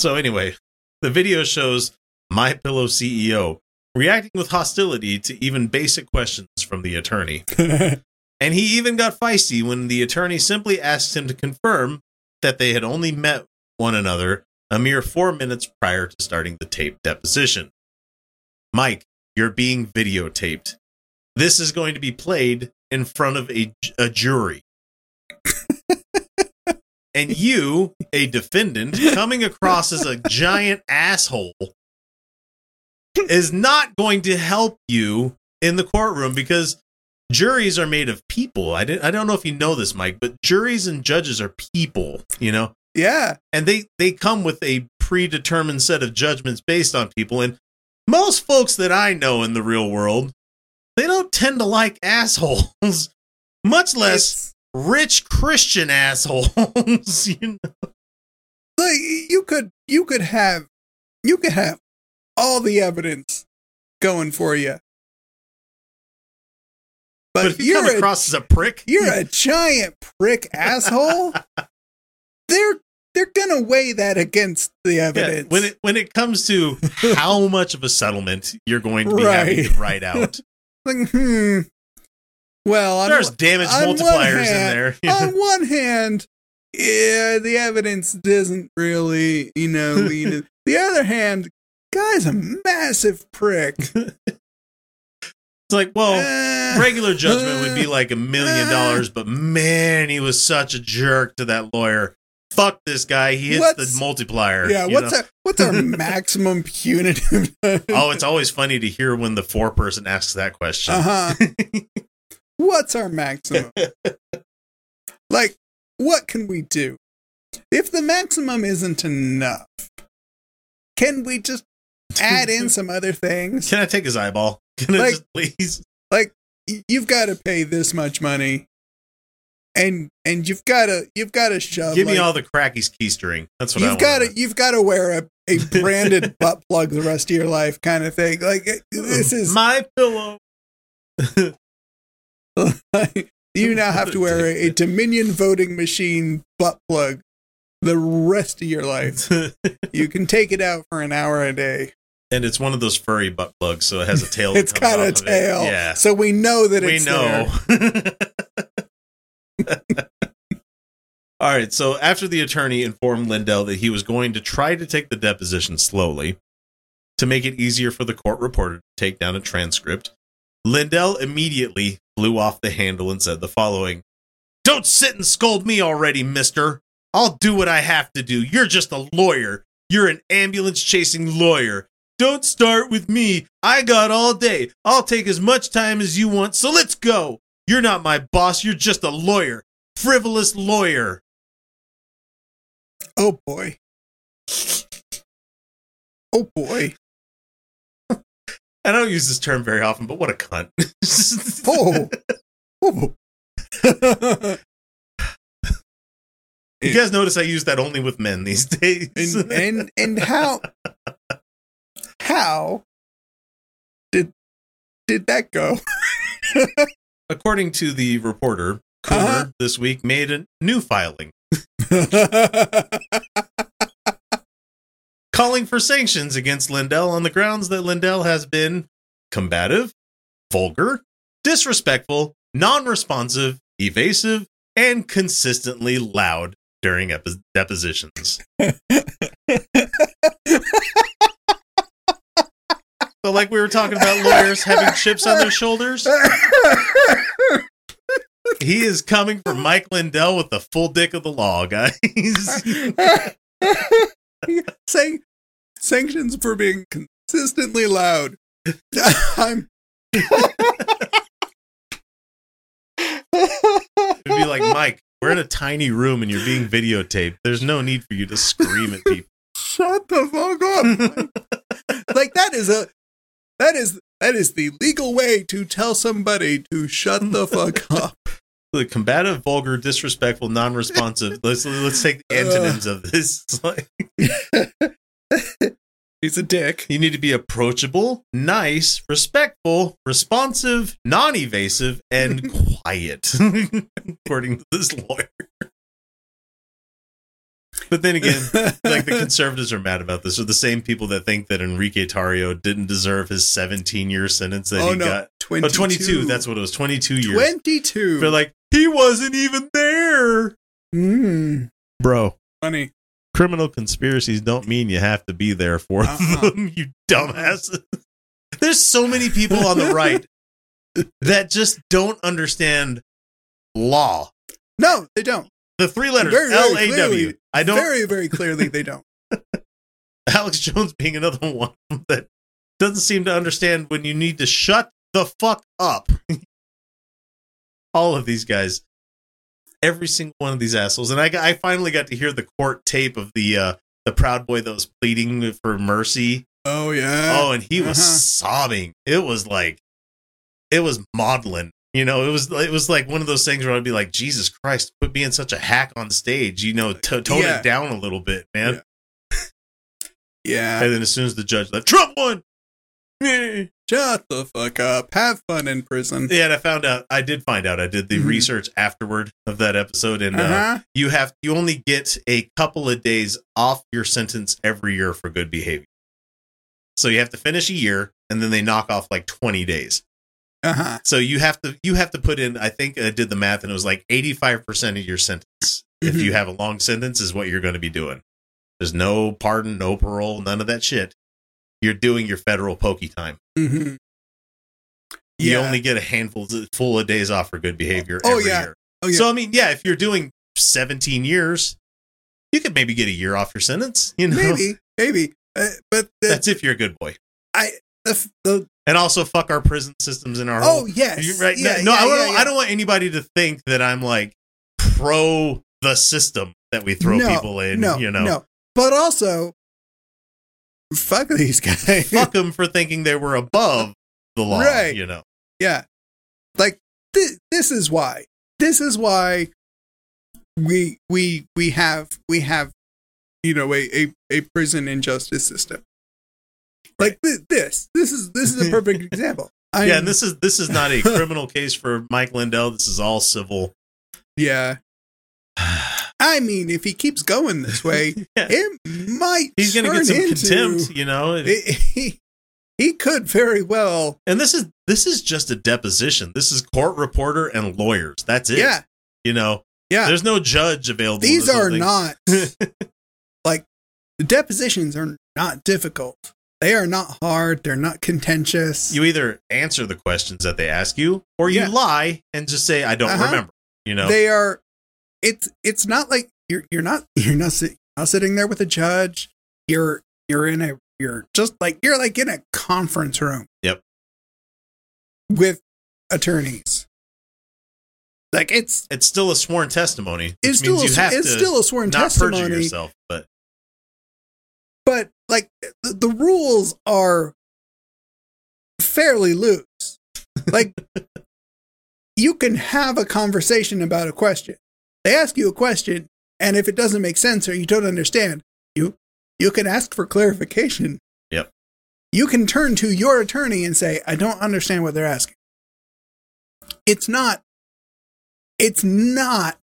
So anyway, the video shows My Pillow CEO reacting with hostility to even basic questions from the attorney. And he even got feisty when the attorney simply asked him to confirm that they had only met one another a mere four minutes prior to starting the tape deposition. Mike, you're being videotaped. This is going to be played in front of a, a jury. and you, a defendant, coming across as a giant asshole, is not going to help you in the courtroom because juries are made of people. I didn't, I don't know if you know this, Mike, but juries and judges are people, you know, yeah. and they they come with a predetermined set of judgments based on people. And most folks that I know in the real world, they don't tend to like assholes, much less It's- rich Christian assholes. you know? like you could you could have you could have all the evidence going for you but, But if you come a, across as a prick, you're a giant prick asshole they're they're gonna weigh that against the Yeah, evidence. when it when it comes to how much of a settlement you're going to be having Right. to write out, like hmm. Well on, there's one- damage on multipliers in hand- there. on one hand yeah the evidence doesn't really you know lean the other hand guy's a massive prick It's like, well, Uh, regular judgment would be like a million uh, dollars, but man, he was such a jerk to that lawyer. Fuck this guy. He hits What's- the multiplier. Yeah, what's our what's our maximum punitive? Oh, it's always funny to hear when the four person asks that question. uh huh. what's our maximum? like, what can we do? If the maximum isn't enough, can we just add in some other things? Can I take his eyeball? Can I just please? Like, you've got to pay this much money, and and you've got to you've got to shove. Give me all the crackies keystring. That's what You've got to you've got to wear a, a branded butt plug the rest of your life, kind of thing. Like this is my pillow. you now have to wear a, a Dominion voting machine butt plug the rest of your life. You can take it out for an hour a day. And it's one of those furry butt plugs, so it has a tail. it's got a of it. tail, Yeah, so we know that we know. All right. So after the attorney informed Lindell that he was going to try to take the deposition slowly to make it easier for the court reporter to take down a transcript, Lindell immediately flew off the handle and said the following Don't sit and scold me already, mister. I'll do what I have to do. You're just a lawyer. You're an ambulance chasing lawyer. Don't start with me. I got all day. I'll take as much time as you want, so let's go. You're not my boss. You're just a lawyer. Frivolous lawyer. Oh boy. Oh boy. I don't use this term very often, but what a cunt. Oh. Oh. You guys notice I use that only with men these days. and and and how how did did that go? According to the reporter, Coomer Uh-huh. this week made a new filing calling for sanctions against Lindell on the grounds that Lindell has been combative, vulgar, disrespectful, non responsive, evasive, and consistently loud during epi- depositions. So, like we were talking about lawyers having chips on their shoulders, he is coming for Mike Lindell with the full dick of the law, guys. Saying sanctions for being consistently loud. I'm It'd be like, Mike, we're in a tiny room and you're being videotaped. There's no need for you to scream at people. shut the fuck up. like that is a that is that is the legal way to tell somebody to shut the fuck up. The combative, vulgar, disrespectful, non-responsive. Let's let's take the antonyms of this. Like, He's a dick. you need to be approachable, nice, respectful, responsive, non-evasive, and quiet, according to this lawyer. But then again, like the conservatives are mad about this. Are the same people that think that Enrique Tarrio didn't deserve his 17 year sentence that oh he no, got. 22. Oh, 22. That's what it was. 22 years. 22. They're like, he wasn't even there. mm, Bro, funny. criminal conspiracies don't mean you have to be there for Uh-uh. them, you dumbasses. There's so many people on the right that just don't understand law. No, they don't. The three letters L A W. I don't. Very, very clearly they don't. Alex Jones being another one that doesn't seem to understand when you need to shut the fuck up. All of these guys, every single one of these assholes, and I, I finally got to hear the court tape of the uh, the Proud Boy that was pleading for mercy. Oh yeah. Oh, and he was Uh-huh. sobbing. It was like, it was maudlin. You know, it was it was like one of those things where I'd be like, Jesus Christ, quit being such a hack on stage. You know, to tone Yeah. it down a little bit, man. yeah. And then as soon as the judge left, Trump won. Shut the fuck up. Have fun in prison. Yeah, and I found out. I did find out. I did the Mhm. research afterward of that episode, and uh, Uh-huh. you have you only get a couple of days off your sentence every year for good behavior. So you have to finish a year, and then they knock off like twenty days. Uh-huh. So you have to you have to put in. I think I did the math, and it was like eighty five percent of your sentence. If Mhm. you have a long sentence, is what you're going to be doing. There's no pardon, no parole, none of that shit. You're doing your federal pokey time. hmm You only get a handful full of days off for good behavior Oh, every yeah. year. Oh yeah. So I mean, yeah, if you're doing 17 years, you could maybe get a year off your sentence. You know, maybe, maybe. Uh, but the, that's if you're a good boy. I the, the And also, fuck our prison systems and our oh whole. yes. Right? Yeah, no, yeah, I, don't, yeah. I don't want anybody to think that I'm like pro the system that we throw No, people in. No, you know, no. But also, fuck these guys. fuck them for thinking they were above the law. Right. You know, Yeah. Like th- this is why. This is why we we we have we have you know a a, a prison injustice system. Like th- this. This is this is a perfect example. I yeah. And this is this is not a criminal case for Mike Lindell. This is all civil. yeah. I mean, if he keeps going this way, Yeah. it might He's going to get some into- contempt. You know, It- he, he could very well. And this is this is just a deposition. This is court reporter and lawyers. That's it. Yeah, You know, yeah. there's no judge available. These are not like the depositions are not difficult. They are not hard. They're not contentious. you either answer the questions that they ask you, or you Yeah. lie and just say, "I don't Uh-huh. remember." You know, They are. It's it's not like you're you're not you're not, sit, not sitting there with a judge. You're you're in a you're just like you're like in a conference room. Yep. With attorneys. Like it's it's still a sworn testimony. It's still means a, you have it's still a sworn testimony. yourself. But but the, the rules are fairly loose. Like you can have a conversation about a question. They ask you a question And if it doesn't make sense or you don't understand, you you can ask for clarification. Yep. You can turn to your attorney and say, "I don't understand what they're asking." It's not it's not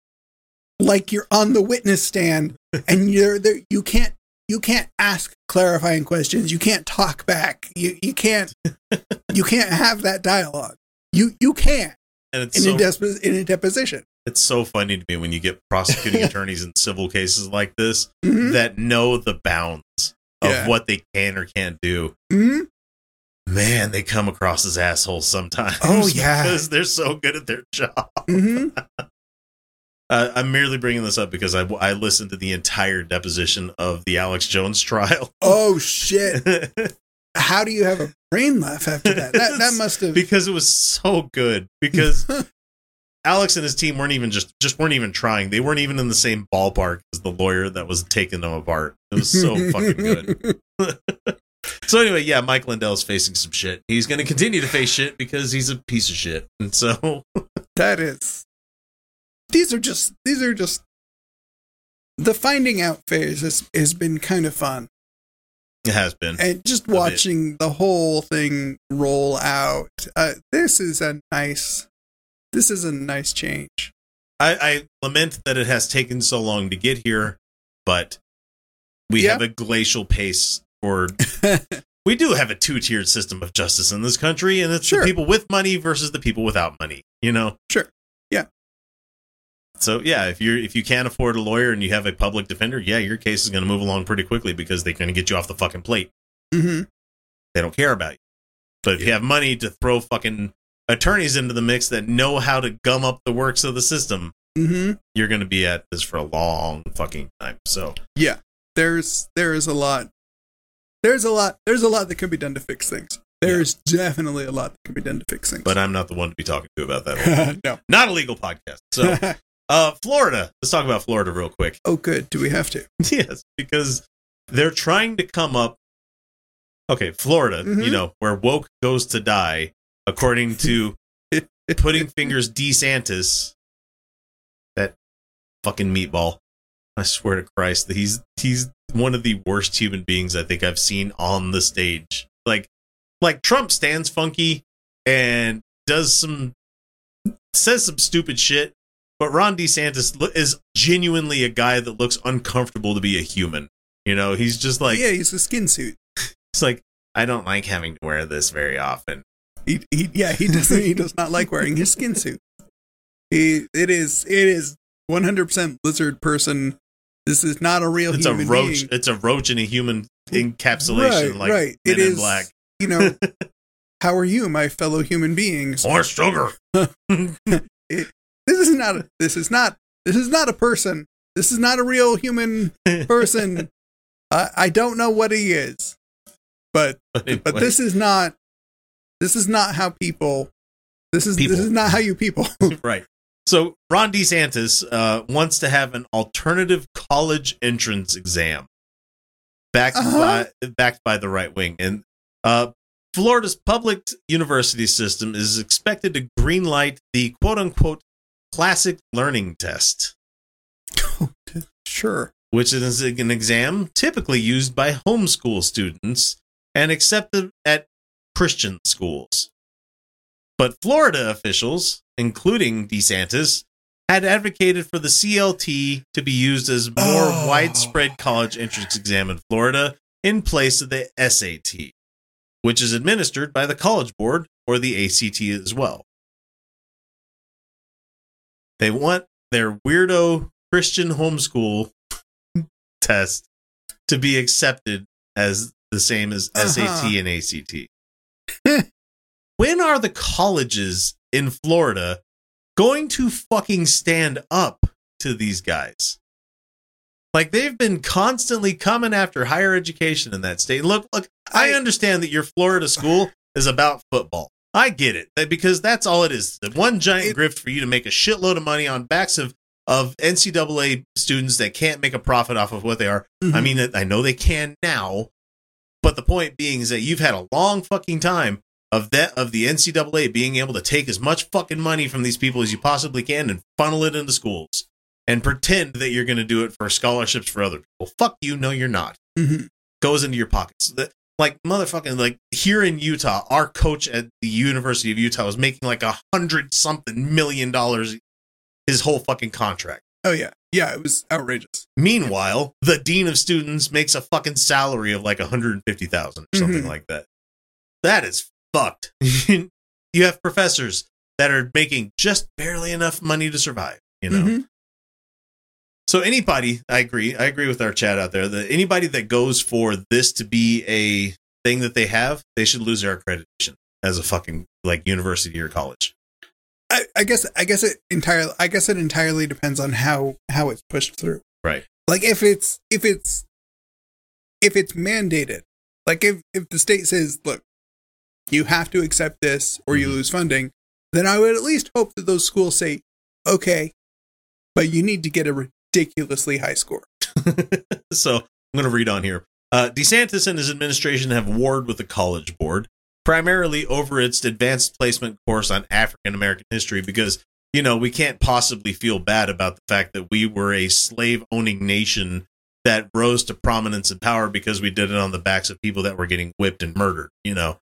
like you're on the witness stand and you're there you can't you can't ask clarifying questions. You can't talk back. You you can't you can't have that dialogue. You you can't And it's in so, a desp- in a deposition. it's so funny to me when you get prosecuting attorneys in civil cases like this Mhm. that know the bounds of Yeah. what they can or can't do. Mhm. Man, they come across as assholes sometimes. Oh, yeah. because they're so good at their job. Mhm. Uh, I'm merely bringing this up because I, I listened to the entire deposition of the Alex Jones trial. Oh shit! How do you have a brain left after that? That that must have. because it was so good. Because Alex and his team weren't even just just weren't even trying. They weren't even in the same ballpark as the lawyer that was taking them apart. It was so fucking good. So anyway, yeah, Mike Lindell's facing some shit. He's going to continue to face shit because he's a piece of shit. And so That is. These are just. These are just. The finding out phase has has been kind of fun, it has been. and just watching the whole thing roll out. Uh, this is a nice. This is a nice change. I, I lament that it has taken so long to get here, but we Yeah. have a glacial pace for we do have a two-tiered system of justice in this country and it's Sure. the people with money versus the people without money you know Sure. Yeah. so yeah if you're if you can't afford a lawyer and you have a public defender yeah your case is going to move along pretty quickly because they're going to get you off the fucking plate hmm they don't care about you but if you have money to throw fucking attorneys into the mix that know how to gum up the works of the system hmm you're going to be at this for a long fucking time so Yeah. There's there is a lot. There's a lot. There's a lot that can be done to fix things. There's definitely a lot that can be done to fix things. but i'm not the one to be talking to about that no. not a legal podcast so uh florida let's talk about florida real quick oh, good. Do we have to? yes because they're trying to come up okay florida Mhm. you know where woke goes to die according to pudding fingers desantis that fucking meatball i swear to christ that he's he's one of the worst human beings i think i've seen on the stage like like trump stands funky and does some says some stupid shit but ron desantis is genuinely a guy that looks uncomfortable to be a human you know he's just like yeah, he's a skin suit. it's like i don't like having to wear this very often He, he yeah, he doesn't. He does not like wearing his skin suit. He it is it is 100% lizard person. This is not a real it's a roach being. it's a roach in a human encapsulation Right, like right. Men It in is- black You know, how are you, my fellow human beings? or sugar This is not a, this is not this is not a person. This is not a real human person. I, I don't know what he is, but but this is not this is not how people this is People. this is not how you people right. So Ron DeSantis uh, wants to have an alternative college entrance exam, backed Uh-huh. by backed by the right wing, and uh, Florida's public university system is expected to greenlight the quote unquote classic learning test, sure which is an exam typically used by homeschool students and accepted at Christian schools. But Florida officials, including DeSantis, had advocated for the CLT to be used as more Oh. widespread college entrance exam in Florida in place of the SAT, which is administered by the College Board or the ACT as well. They want their weirdo Christian homeschool test to be accepted as the same as SAT Uh-huh. and ACT. when are the colleges in Florida going to fucking stand up to these guys? Like they've been constantly coming after higher education in that state. Look, look, I I- understand that your Florida school is about football. I get it that- because that's all it is. The one giant It- grift for you to make a shitload of money on backs of of NCAA students that can't make a profit off of what they are. I Mhm. mean, I know they can now, but the point being is that you've had a long fucking time of that of the NCAA being able to take as much fucking money from these people as you possibly can and funnel it into schools. and pretend that you're going to do it for scholarships for other people. Fuck you. No, you're not. Mhm. Goes into your pockets. Like motherfucking like here in Utah, our coach at the University of Utah was making like a hundred something million dollars his whole fucking contract. Oh yeah, yeah. It was outrageous. Meanwhile, the dean of students makes a fucking salary of like 150,000 or something Mhm. like that. That is fucked. you have professors that are making just barely enough money to survive, you know. Mhm. So anybody, I agree. I agree with our chat out there that anybody that goes for this to be a thing that they have, they should lose their accreditation as a fucking like university or college. I, I guess I guess it entirely I guess it entirely depends on how how it's pushed through. Right. Like if it's if it's if it's mandated, like if if the state says, look, you have to accept this or you Mhm. lose funding, then I would at least hope that those schools say, okay, but you need to get a ridiculously high score. so I'm going to read on here. Uh, DeSantis and his administration have warred with the College Board, primarily over its advanced placement course on African American history, because, you know, we can't possibly feel bad about the fact that we were a slave owning nation that rose to prominence and power because we did it on the backs of people that were getting whipped and murdered, you know?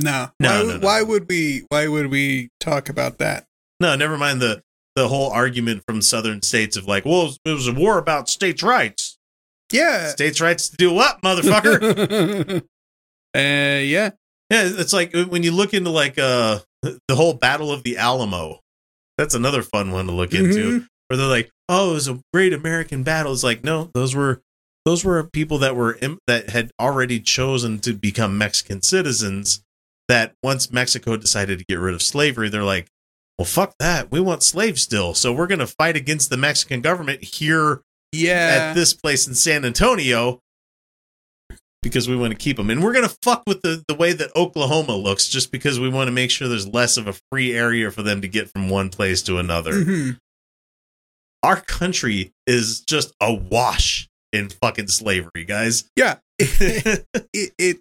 No, No, why, no, no. why would we? Why would we talk about that? No, never mind the, the whole argument from southern states of like, well, it was a war about states' rights. Yeah, States' rights to do what, motherfucker? uh, yeah, Yeah, it's like when you look into like uh the whole Battle of the Alamo. That's another fun one to look into. Where they're like, "Oh, it was a great American battle." It's like, no, those were those were people that were im- that had already chosen to become Mexican citizens. That once Mexico decided to get rid of slavery, they're like, "Well, fuck that. We want slaves still, so we're going to fight against the Mexican government here yeah. at this place in San Antonio because we want to keep them. And we're going to fuck with the, the way that Oklahoma looks just because we want to make sure there's less of a free area for them to get from one place to another. Mhm. Our country is just awash in fucking slavery, guys. Yeah. it, it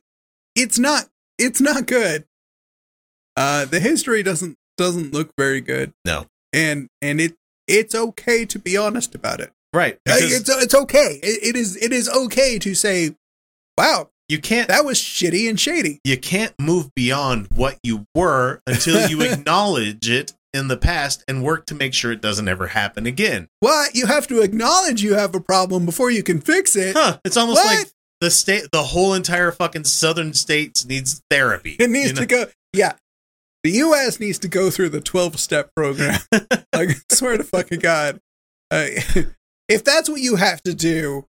it's not it's not good. Uh the history doesn't doesn't look very good. No. And and it it's okay to be honest about it. right. It's it's okay. It, it is it is okay to say, "Wow, you can't that was shitty and shady." you can't move beyond what you were until you acknowledge it in the past and work to make sure it doesn't ever happen again. What? You have to acknowledge you have a problem before you can fix it. Huh. It's almost What? like the state the whole entire fucking southern states needs therapy. It needs you know? to go. Yeah. The US needs to go through the 12 step program. like, I swear to fucking God. Uh, if that's what you have to do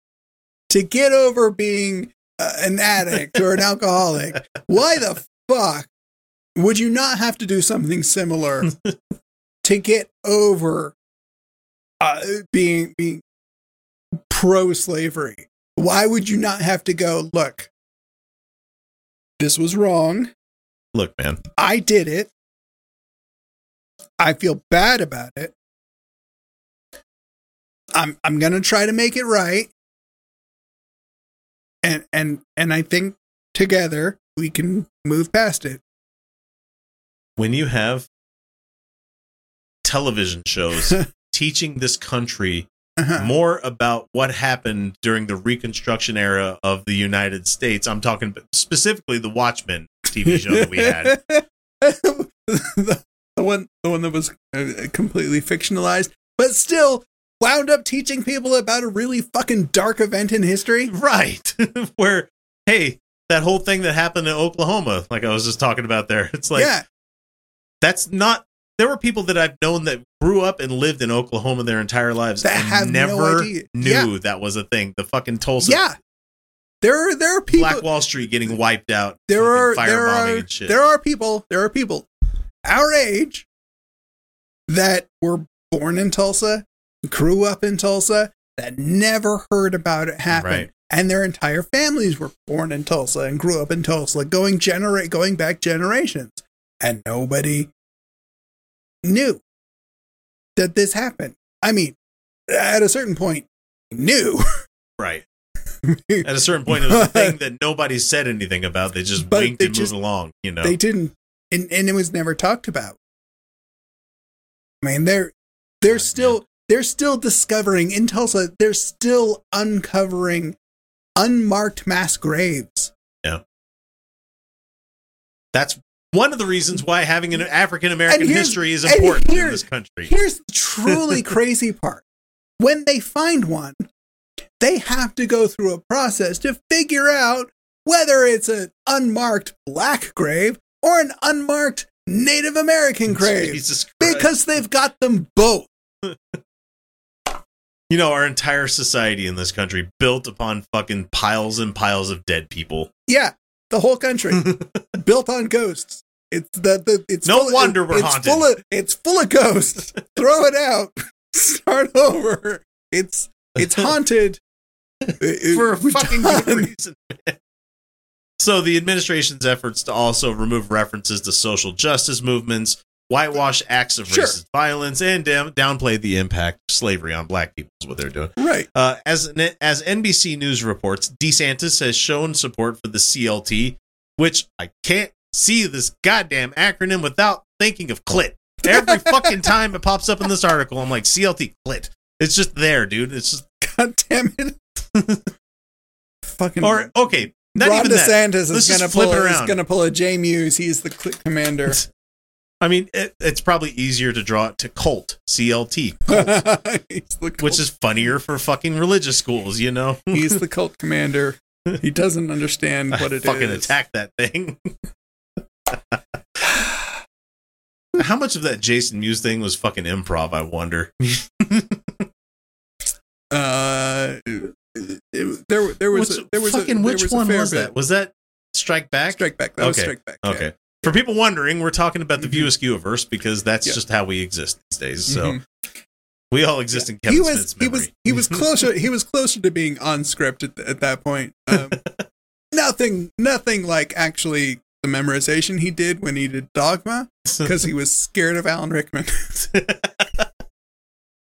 to get over being uh, an addict or an alcoholic, why the fuck would you not have to do something similar to get over uh, being, being pro slavery? Why would you not have to go, look, this was wrong. Look, man. I did it. I feel bad about it. I'm I'm going to try to make it right. And and and I think together we can move past it. When you have television shows teaching this country Uh-huh. more about what happened during the Reconstruction era of the United States, I'm talking specifically the Watchmen TV show that we had. the, the one the one that was uh, completely fictionalized, but still wound up teaching people about a really fucking dark event in history. Right. Where, hey, that whole thing that happened in Oklahoma, like I was just talking about there, it's like, yeah. that's not there were people that I've known that grew up and lived in Oklahoma their entire lives That and have no never idea. knew that was a thing. The fucking Tulsa Yeah. There are there are people Black Wall Street getting wiped out. there are there are and shit. there are people there are people our age that were born in Tulsa, grew up in Tulsa, that never heard about it happen. Right. And their entire families were born in Tulsa and grew up in Tulsa, going generate going back generations. And nobody knew that this happened. I mean, at a certain point, knew. right. At a certain point, it was a thing that nobody said anything about. They just But winked they and just- moved along. You know, They didn't, and, and it was never talked about. I mean, they're they're God, still they're still discovering in Tulsa. They're still uncovering unmarked mass graves. Yeah, that's one of the reasons why having an African American history is important in this country. Here's the truly crazy part: when they find one, they have to go through a process to figure out whether it's an unmarked black grave or an unmarked Native American grave. Because they've got them both. you know, our entire society in this country built upon fucking piles and piles of dead people. Yeah, the whole country built on ghosts. It's the, the it's No full, wonder we're it's haunted. Full of, it's full of ghosts. Throw it out. Start over. It's it's haunted for a fucking good reason. So the administration's efforts to also remove references to social justice movements, whitewash acts of Sure. racist violence, and down, downplay the impact of slavery on black people is what they're doing. Right. Uh, as as NBC News reports, DeSantis has shown support for the CLT, which I can't see this goddamn acronym without thinking of clit. Every fucking time it pops up in this article, I'm like CLT clit. It's just there, dude. It's just God damn it. Fucking or okay, not Ron even. DeSantis Let's is gonna flip pull is around. gonna pull a J Mewes. He's the click commander. I mean, it, it's probably easier to draw it to cult, CLT, cult, cult, which is funnier for fucking religious schools, you know? he's the cult commander. He doesn't understand what it is. fucking attack that thing. How much of that Jason Mewes thing was fucking improv? I wonder. Uh, it- there, there was, Which- a, there was, fucking a, which was one was bit. that? Was that Strike Back? Strike Back. That was Okay. Strike Back. yeah. Okay. For people wondering, we're talking about the Mhm. View because that's Yeah. just how we exist these days. So Mhm. we all exist in Kevin he was Smith's he memory. was he was closer he was closer to being on script at, at that point. Um, nothing nothing like actually the memorization he did when he did Dogma because he was scared of Alan Rickman.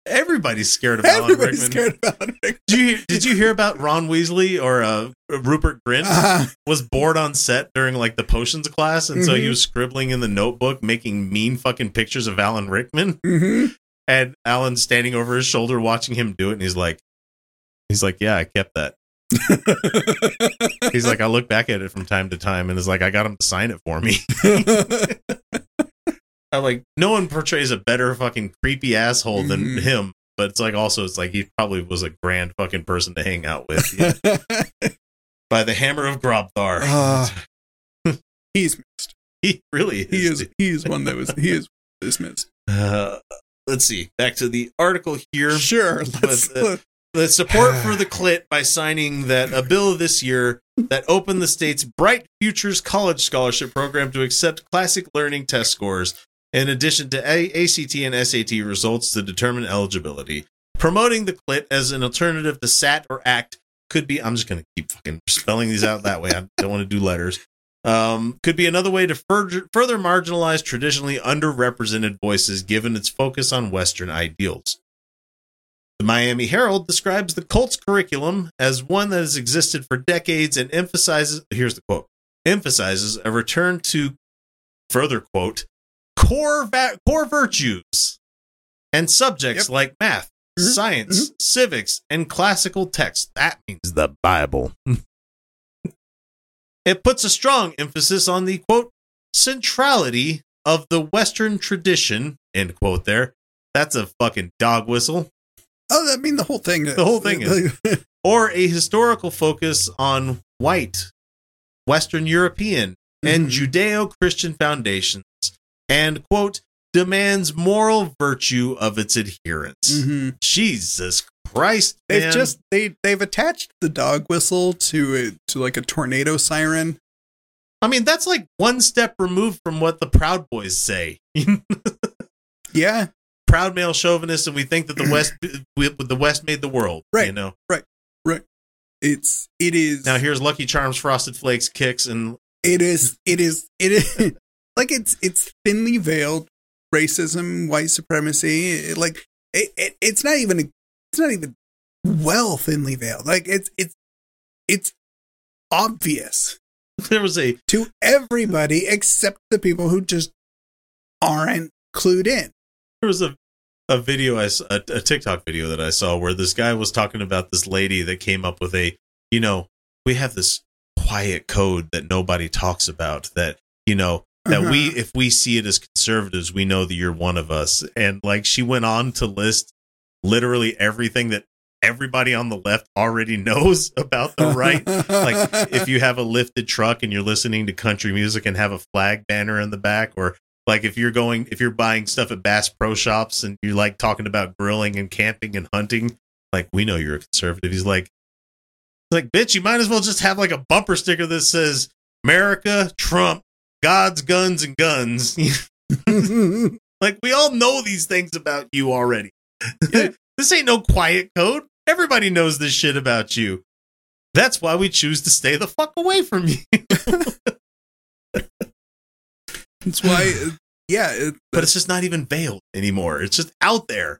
Everybody's scared of Alan Rickman. scared of Alan Rickman. Did you, did you hear about Ron Weasley or uh, Rupert Grint Uh, was bored on set during like the potions class, and so he Mhm. was scribbling in the notebook, making mean fucking pictures of Alan Rickman, mhm. and Alan standing over his shoulder watching him do it, and he's like, he's like, yeah, I kept that. He's like, I look back at it from time to time, and is like, I got him to sign it for me. I'm like, no one portrays a better fucking creepy asshole than Mhm. him. But it's like also it's like he probably was a grand fucking person to hang out with. By the hammer of Grabthar. Ah. He's missed. he really is. He is dude. he is one that was he is dismissed. Uh, let's see. Back to the article here. Sure. Let's, But, uh, The support for the clit by signing that a bill this year that opened the state's Bright Futures College Scholarship Program to accept classic learning test scores in addition to A- ACT and SAT results to determine eligibility. Promoting the clit as an alternative to SAT or ACT could be. I'm just going to keep fucking spelling these out that way. I don't want to do letters. Um, could be another way to further, further marginalize traditionally underrepresented voices given its focus on Western ideals. The Miami Herald describes the cult's curriculum as one that has existed for decades and emphasizes here's the quote emphasizes a return to further quote core va- core virtues and subjects Yep. like math, Mhm. science, civics, and classical texts. That means the Bible. it puts a strong emphasis on the quote centrality of the Western tradition end quote. There, that's a fucking dog whistle. Oh, I mean the whole thing. The whole thing is- or a historical focus on white, Western European, and Mhm. Judeo Christian foundations, and, quote, demands moral virtue of its adherents. Mhm. Jesus Christ. They've just they they've attached the dog whistle to a, to like a tornado siren. I mean, that's like one step removed from what the Proud Boys say. Yeah, Proud male chauvinists, and we think that the West, we, the West made the world. Right. You know. Right. Right. it's it is Now here's Lucky Charms, Frosted Flakes, Kix, and it is it is it is like it's it's thinly veiled racism, white supremacy. Like it, it it's not even it's not even well thinly veiled. Like it's it's it's obvious there was a to everybody except the people who just aren't clued in. there was a a video I a, a TikTok video that I saw where this guy was talking about this lady that came up with a you know we have this quiet code that nobody talks about that you know that we Uh-huh. if we see it as conservatives we know that you're one of us. And like she went on to list literally everything that everybody on the left already knows about the right. Like if you have a lifted truck and you're listening to country music and have a flag banner in the back or like if you're going if you're buying stuff at Bass Pro Shops and you're like talking about grilling and camping and hunting like we know you're a conservative. He's like like bitch you might as well just have like a bumper sticker that says America Trump God's guns and guns like we all know these things about you already this ain't no quiet code everybody knows this shit about you that's why we choose to stay the fuck away from you That's why, yeah. It, but it's just not even veiled anymore. It's just out there.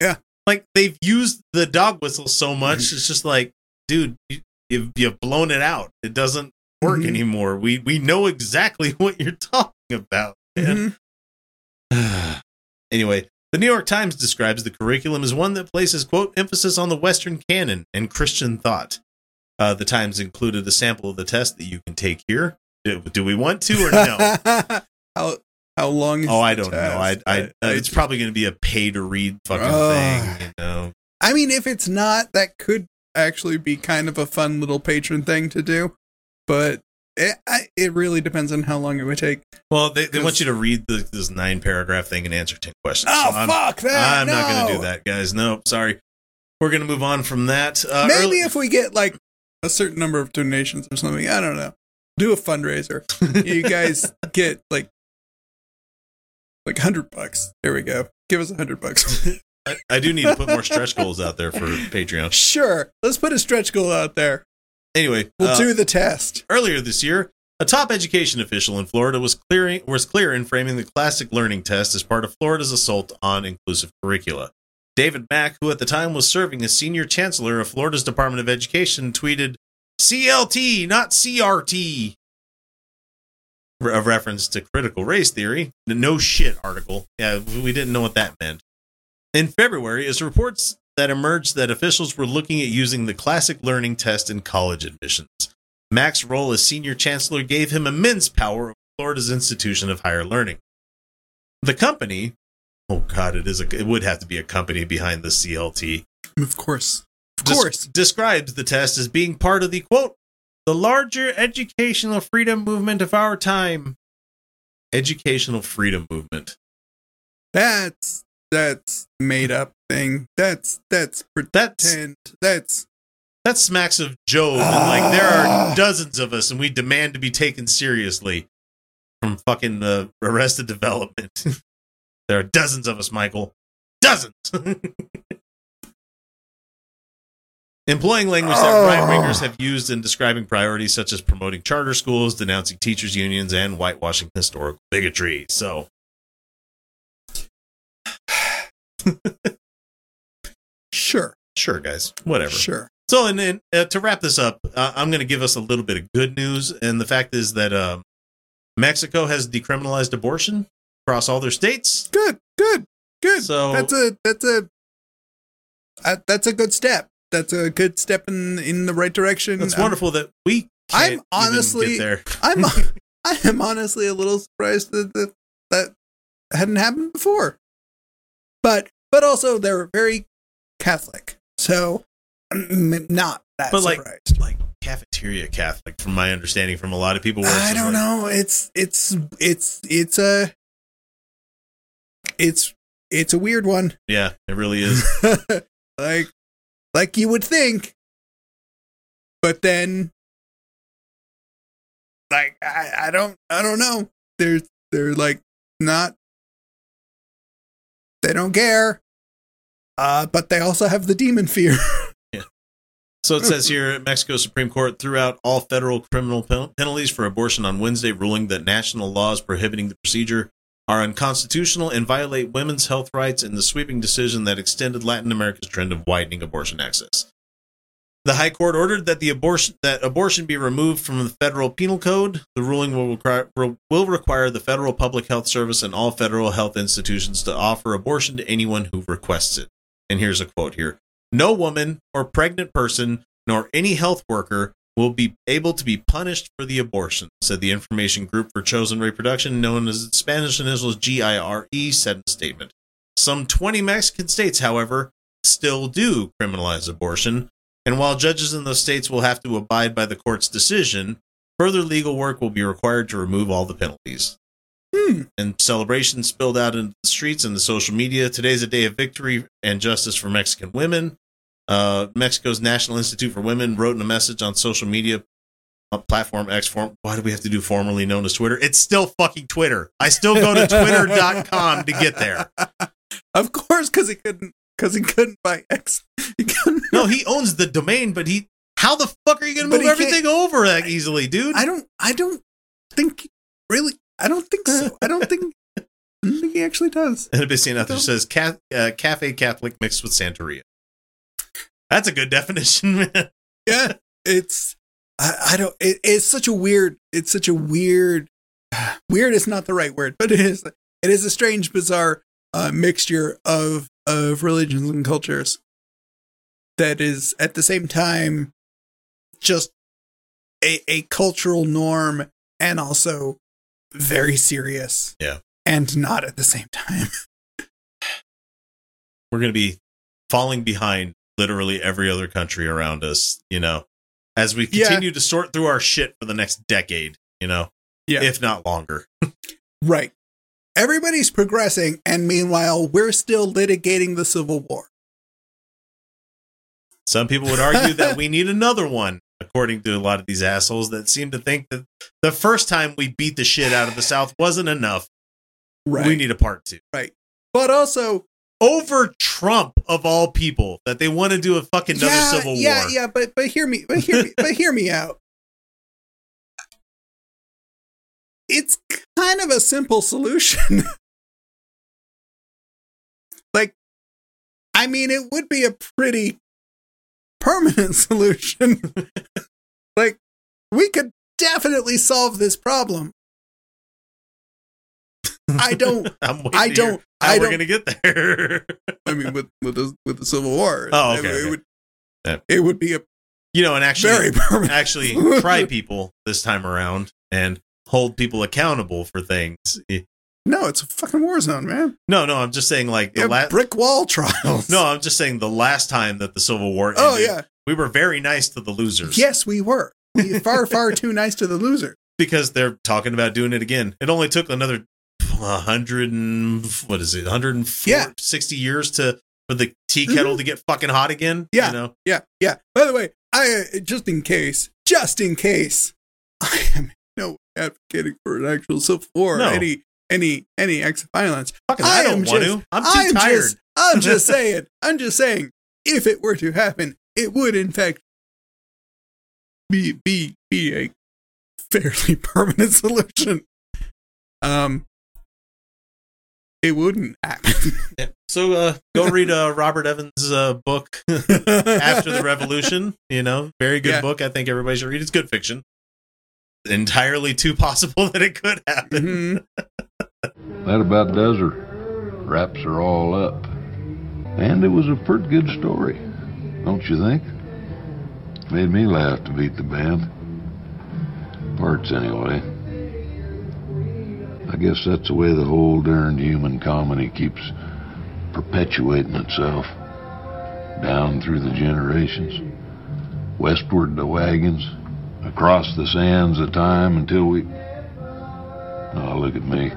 Yeah. Like they've used the dog whistle so much. It's just like, dude, you, you've, you've blown it out. It doesn't work Mhm. anymore. We we know exactly what you're talking about. man. Mhm. anyway, the New York Times describes the curriculum as one that places quote emphasis on the Western canon and Christian thought. Uh, the Times included a sample of the test that you can take here. Do, do we want to or no? how how long? Is Oh, I don't know. I, test? I, uh, it's probably going to be a pay to read fucking thing. You know, I mean, if it's not, that could actually be kind of a fun little patron thing to do. But it I, it really depends on how long it would take. well, they, they want you to read the, this nine paragraph thing and answer ten questions. Oh So I'm, fuck that! I'm not going to do that, guys. Nope, sorry. We're going to move on from that. Uh, Maybe early- if we get like a certain number of donations or something, I don't know. Do a fundraiser. You guys get like like hundred bucks. There we go. Give us a hundred bucks. I, I do need to put more stretch goals out there for Patreon. sure. Let's put a stretch goal out there. Anyway, We'll uh, do the test. earlier this year, a top education official in Florida was clearing was clear in framing the classic learning test as part of Florida's assault on inclusive curricula. David Mack, who at the time was serving as senior chancellor of Florida's Department of Education, tweeted CLT, not CRT. A reference to critical race theory, the no shit article. Yeah, we didn't know what that meant. In February, as reports that emerged that officials were looking at using the classic learning test in college admissions. Mack's role as senior chancellor gave him immense power over Florida's institution of higher learning. The company, oh god, it is a, it would have to be a company behind the CLT. Of course. Of des- course. describes the test as being part of the quote the larger educational freedom movement of our time. Educational freedom movement. That's that's made up thing. That's that's That's pretend. That's that smacks of Job, and like there are dozens of us, and we demand to be taken seriously from fucking uh, Arrested Development. there are dozens of us, Michael. Dozens. Employing language that Oh. right wingers have used in describing priorities such as promoting charter schools, denouncing teachers' unions, and whitewashing historical bigotry. So, sure. guys, whatever. Sure. So, and then uh, to wrap this up, uh, I'm going to give us a little bit of good news, and the fact is that um, Mexico has decriminalized abortion across all their states. Good. Good. Good. So- that's a that's a uh, that's a good step. That's a good step in in the right direction. It's Um, wonderful that we. I'm honestly- get there. I'm I am honestly a little surprised that that, that hadn't happened before. But but also they're very Catholic, so I'm not that But, like, surprised. like cafeteria Catholic, from my understanding, from a lot of people. where I don't like- know. It's it's it's it's a it's it's a weird one. Yeah, it really is. like like you would think, but then like I, I don't I don't know. They're they're like not they don't care. Uh, but they also have the demon fear. So it says here Mexico Supreme Court threw out all federal criminal pen- penalties for abortion on Wednesday, ruling that national laws prohibiting the procedure are unconstitutional and violate women's health rights in the sweeping decision that extended Latin America's trend of widening abortion access. The High Court ordered that the abortion that abortion be removed from the federal penal code. The ruling will require will require the Federal Public Health Service and all federal health institutions to offer abortion to anyone who requests it. And here's a quote here: No woman or pregnant person nor any health worker will be able to be punished for the abortion, said the Information Group for Chosen Reproduction, known as Spanish initials GIRE, said in a statement. Some 20 Mexican states, however, still do criminalize abortion, and while judges in those states will have to abide by the court's decision, further legal work will be required to remove all the penalties. Hmm. And celebrations spilled out into the streets and the social media. Today's a day of victory and justice for Mexican women. Uh, Mexico's National Institute for Women wrote in a message on social media uh, platform X form. Why do we have to do formerly known as Twitter? It's still fucking Twitter. I still go to twitter.com to get there. Of course, because he couldn't. Because he couldn't buy X. He couldn't. No, he owns the domain, but he. How the fuck are you going to move everything over that easily, dude? I don't. I don't think. Really, I don't think so. I don't think. I don't think he actually does. And a bit out there says ca- uh, cafe Catholic mixed with Santeria. That's a good definition, man. Yeah, it's. I, I don't. It, it's such a weird. It's such a weird. Weird is not the right word, but it is. It is a strange, bizarre uh, mixture of of religions and cultures. That is at the same time just a a cultural norm and also very serious. Yeah. and not at the same time. We're going to be falling behind literally every other country around us, you know, as we Yeah. continue to sort through our shit for the next decade, you know, Yeah. if not longer. Right. Everybody's progressing, and meanwhile, we're still litigating the Civil War. Some people would argue that we need another one, according to a lot of these assholes that seem to think that the first time we beat the shit out of the South wasn't enough. Right. We need a part two. Right. but also, Over Trump, of all people, that they want to do a fucking another yeah, civil yeah, yeah. But but hear me, but hear me, but hear me out. It's kind of a simple solution. like, I mean, it would be a pretty permanent solution. like, we could definitely solve this problem. I don't. I don't- How I we're don't- gonna get there? I mean, with with the with the Civil War. Oh, it- okay, It, would. Yeah. It would be a you know, and actually, very permanent. actually try people this time around and hold people accountable for things. No, it's a fucking war zone, man. No, no, I'm just saying like the Yeah, last. brick wall trials. No, I'm just saying the last time that the Civil War. Ended, Oh yeah. we were very nice to the losers. Yes, we were. We far, far too nice to the loser. because they're talking about doing it again. It only took another hundred and what is it, hundred and Yeah. sixty years to for the tea kettle to get fucking hot again. Yeah. you know. Yeah, yeah. By the way, I uh, just in case, just in case, I am no advocating for an actual civil war, No. any any any acts of violence. Fucking, I, don't am want just- to. I'm too tired. Just, I'm just saying. I'm just saying. If it were to happen, it would in fact be be be a fairly permanent solution. Um, it wouldn't happen. Yeah. So uh, go read uh, Robert Evans' uh, book after the revolution. You know, very good Yeah. book. I think everybody should read. It's good fiction. Entirely too possible that it could happen. Mhm. That about does her. Wraps her all up. And it was a pretty good story, don't you think? Made me laugh to beat the band. Parts, anyway. I guess that's the way the whole darned human comedy keeps perpetuating itself. Down through the generations. Westward the wagons. Across the sands of time until we. Oh, look at me.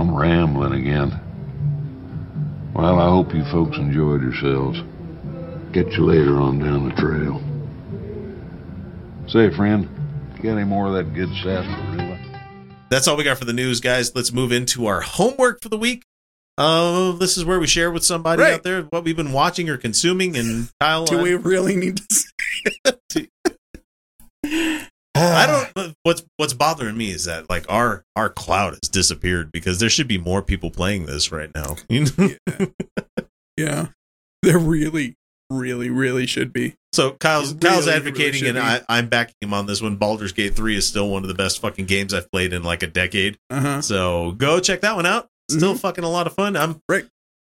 I'm rambling again. Well, I hope you folks enjoyed yourselves. Catch you later on down the trail. Say, friend, you got any more of that good sarsaparilla? That's all we got for the news, guys. Let's move into our homework for the week. Uh, this is where we share with somebody Right. out there what we've been watching or consuming. And Kyle, Do we really need to say I don't. What's what's bothering me is that like our our cloud has disappeared because there should be more people playing this right now. You know? yeah. yeah. They're really really, really should be. So Kyle's It Kyle's advocating, really and I, I'm backing him on this one. Baldur's Gate Three is still one of the best fucking games I've played in like a decade. Uh huh. So go check that one out. Still Mhm. fucking a lot of fun. I'm Right.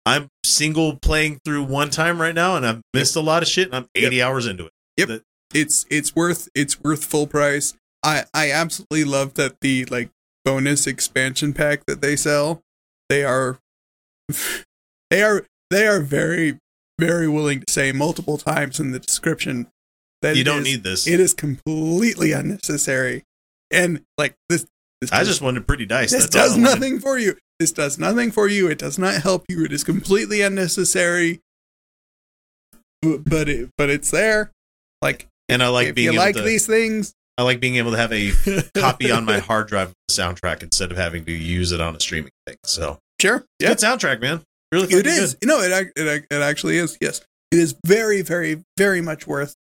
I'm single playing through one time right now, and I've missed a lot of shit. And I'm 80 hours into it. Yep. The- It's it's worth it's worth full price. I I absolutely love that the like bonus expansion pack that they sell. They are they are they are very very willing to say multiple times in the description that you don't is- need this. it is completely unnecessary. And like this this I does- just wanted pretty dice. this That's does nothing for you. This does nothing for you. It does not help you. It is completely unnecessary. But but, it, but it's there. Like, And I like if being you able like to. these things, I like being able to have a copy on my hard drive of the soundtrack instead of having to use it on a streaming thing. So sure, yeah, good soundtrack, man. Really, it is. Good. Know, it, it it actually is. Yes, it is very, very, very much worth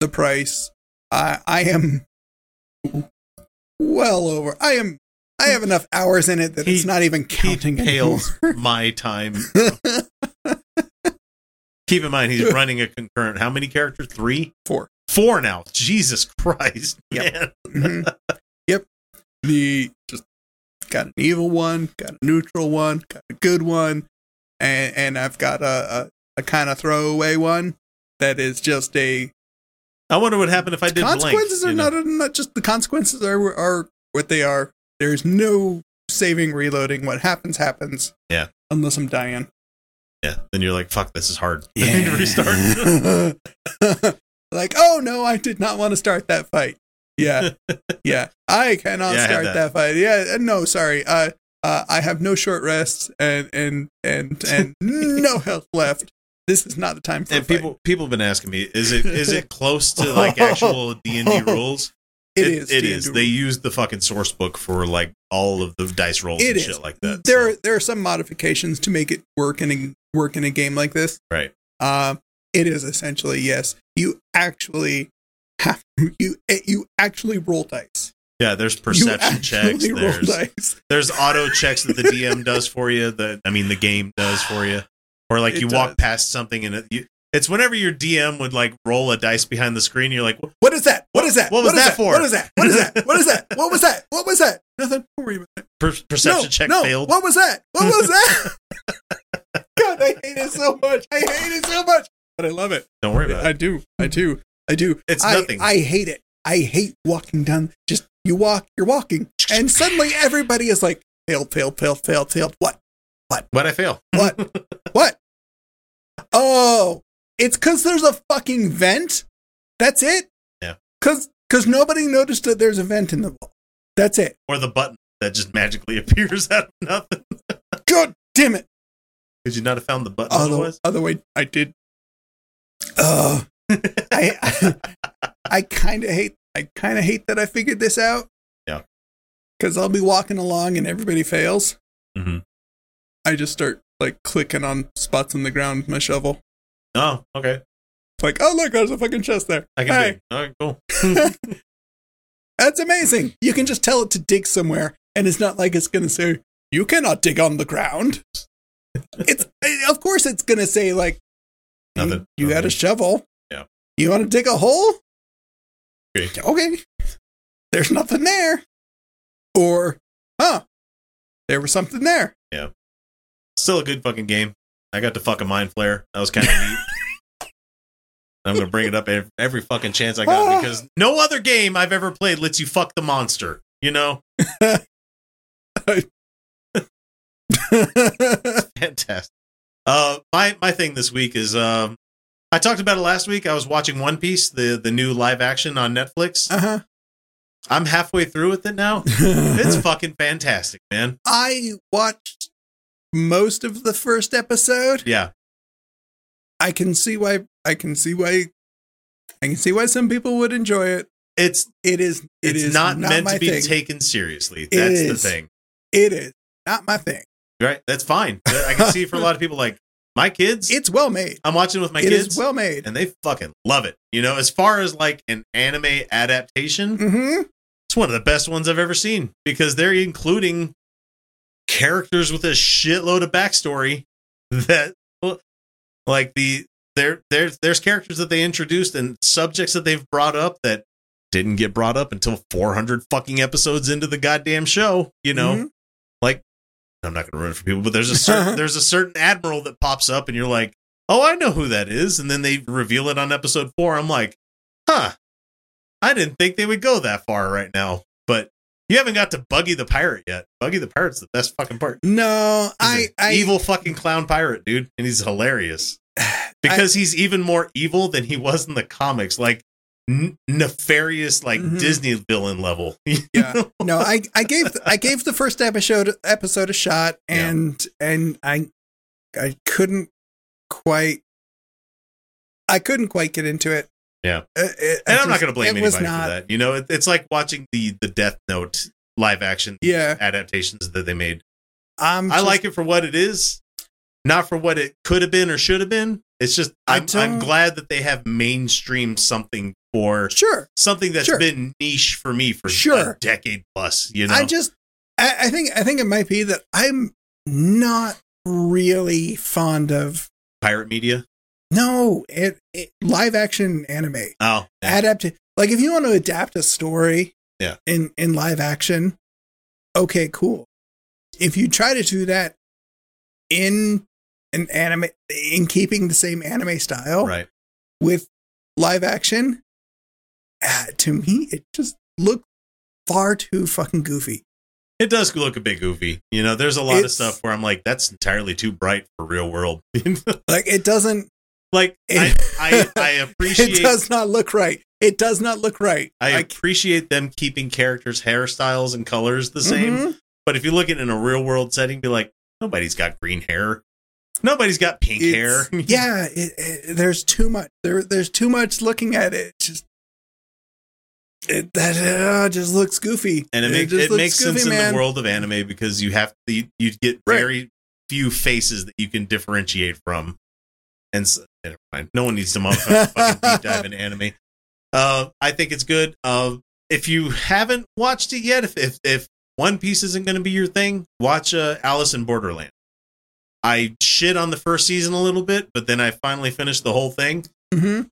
the price. I I am well over. I am. I have enough hours in it that He- it's not even He counting pales anymore. my time. Keep in mind, he's running a concurrent. How many characters? Three, Four. Four now. Jesus Christ, Yep. man. Mhm. Yep. The just got an evil one, got a neutral one, got a good one, and and I've got a a, a kind of throwaway one that is just a I wonder what happened if I did consequences blank, are not not just the consequences are are what they are. There's no saving, reloading. What happens happens. Yeah. Unless I'm dying. Yeah. Then you're like, fuck, this is hard. I need to restart. like, oh no, I did not want to start that fight. Yeah, yeah, I cannot Yeah, I start that. that. fight. Yeah, uh, no, sorry. Uh, uh, I have no short rests and and and and no health left. This is not the time for and people people have been asking me, is it is it close to like actual D and D rules? It is. It D&D is. They use the fucking source book for like all of the dice rolls It and is. shit like that. There, so- there are some modifications to make it work in a work in a game like this. right. Uh, it is essentially yes. You actually have you you actually roll dice. Yeah, there's perception checks. There's dice. there's auto checks that the DM does for you. That I mean, the game does for you. Or like It you walk past something and it, you, it's whenever your DM would like roll a dice behind the screen. You're like, What is that? What is that? What was is that for? What is that? What is that? What is that? What was that? What was that? Nothing. Don't worry about it. per- perception no, check no. failed. What was that? What was that? God, I hate it so much. I hate it so much. But I love it. Don't worry about I it. I do. I do. I do. It's I, nothing. I hate it. I hate walking down. Just you walk, you're walking, and suddenly everybody is like, failed, failed, failed, failed, failed. What? What? What I fail. What? what? Oh, it's because there's a fucking vent. That's it. Yeah. Because because nobody noticed that there's a vent in the wall. That's it. Or the button that just magically appears out of nothing. God damn it. Could you not have found the button Other, otherwise? other way, I did. Uh, I I, I kind of hate. I kind of hate that I figured this out. Yeah. Because I'll be walking along and everybody fails. Mhm. I just start like clicking on spots in the ground with my shovel. Oh, okay. It's like, oh look, there's a fucking chest there. I can Hey. dig. All right, cool. That's amazing. You can just tell it to dig somewhere, and it's not like it's going to say, you cannot dig on the ground. It's, of course, it's going to say, like, Nothing. you got a shovel. Yeah. You want to dig a hole? Okay. Okay. There's nothing there. Or, huh, there was something there. Yeah. Still a good fucking game. I got to fuck a mind flayer. That was kind of neat. I'm gonna bring it up every, every fucking chance I got ah. because no other game I've ever played lets you fuck the monster. You know, fantastic. Uh, my my thing this week is um, I talked about it last week. I was watching One Piece, the the new live action on Netflix. uh I'm halfway through with it now. It's fucking fantastic, man. I watched most of the first episode. Yeah, I can see why I can see why I can see why some people would enjoy it. it's It is it it's is not, meant to be thing. taken seriously. That's the thing. It is not my thing. Right? That's fine. I can see for a lot of people like my kids. It's well made. I'm watching with my It kids, is well made. and they fucking love it. You know, as far as like an anime adaptation, hmm it's one of the best ones I've ever seen because they're including characters with a shitload of backstory that, like the there there's there's characters that they introduced and subjects that they've brought up that didn't get brought up until 400 fucking episodes into the goddamn show. You know, Mhm. like I'm not going to ruin it for people, but there's a certain there's a certain admiral that pops up, and you're like, oh, I know who that is, and then they reveal it on episode four. I'm like, huh, I didn't think they would go that far right now, but. You haven't got to Buggy the Pirate yet. Buggy the Pirate's the best fucking part. No, I, I evil fucking clown pirate, dude, and he's hilarious because he's even more evil than he was in the comics, like n- nefarious, like Mhm. Disney villain level. yeah. No, I, I gave I gave the first episode episode a shot, Yeah. and and I I couldn't quite I couldn't quite get into it. Yeah. Uh, it- and I'm not going to blame anybody not- for that. You know, it, it's like watching the the Death Note live action Yeah, adaptations that they made. I'm I just- like it for what it is, not for what it could have been or should have been. It's just I'm, I'm glad that they have mainstream something for Sure, something that's Sure. been niche for me for Sure. a decade plus. You know, I just I, I think I think it might be that I'm not really fond of pirate media. no it, it live action anime. Oh, yeah. adapt like if you want to adapt a story Yeah. in in live action okay cool if you try to do that in an anime in keeping the same anime style right. with live action to me it just looked far too fucking goofy It does look a bit goofy. You know, there's a lot of stuff where I'm like, that's entirely too bright for real world. like it doesn't like I, I I appreciate it does not look right it does not look right I Like, appreciate them keeping characters' hairstyles and colors the same. mhm. But if you look at it in a real world setting, be like, nobody's got green hair. Nobody's got pink hair. Yeah, it, it, there's too much. There, there's too much looking at it. Just it, that uh, just looks goofy, and it, makes it looks makes sense goofy, in the world of anime because you have you, you get Right. very few faces that you can differentiate from. And so, never mind. No one needs to fucking deep dive into anime. Uh, I think it's good. Uh, if you haven't watched it yet, if if, if One Piece isn't going to be your thing, watch uh, Alice in Borderland. I shit on the first season a little bit, but then I finally finished the whole thing. Mhm.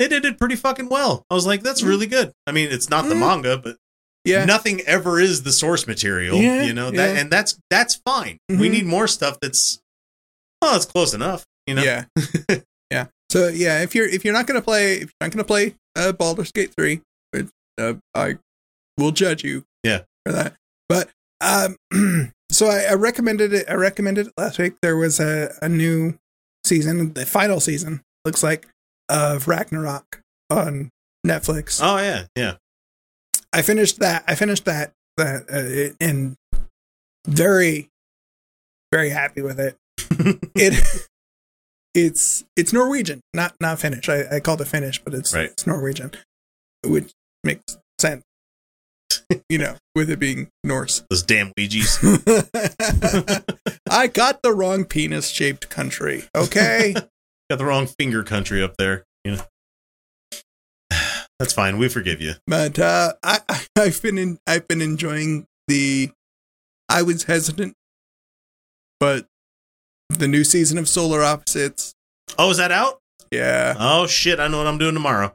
It did it pretty fucking well. I was like, that's really good. I mean, it's not the Mm. manga, but Yeah, nothing ever is the source material Yeah, you know that yeah. and that's that's fine we Mhm. need more stuff that's oh it's close enough you know yeah, yeah. So yeah, if you're if you're not gonna play if you're not gonna play uh, Baldur's Gate three, which uh, I will judge you, Yeah. for that. But um, so I, I recommended it. I recommended it last week. There was a a new season, the final season looks like of Ragnarok on Netflix. oh yeah yeah I finished that. I finished that. That uh, and very, very happy with it. it it's it's Norwegian, not not Finnish. I, I called it Finnish, but it's Right. it's Norwegian, which makes sense. you know, with it being Norse. those damn ouija's I got the wrong penis shaped country. Okay. got the wrong finger country up there you know. That's fine we forgive you. But uh, I, I've been in, I've been enjoying the. I was hesitant, but the new season of Solar Opposites, oh is that out? Yeah, oh shit i know what i'm doing tomorrow.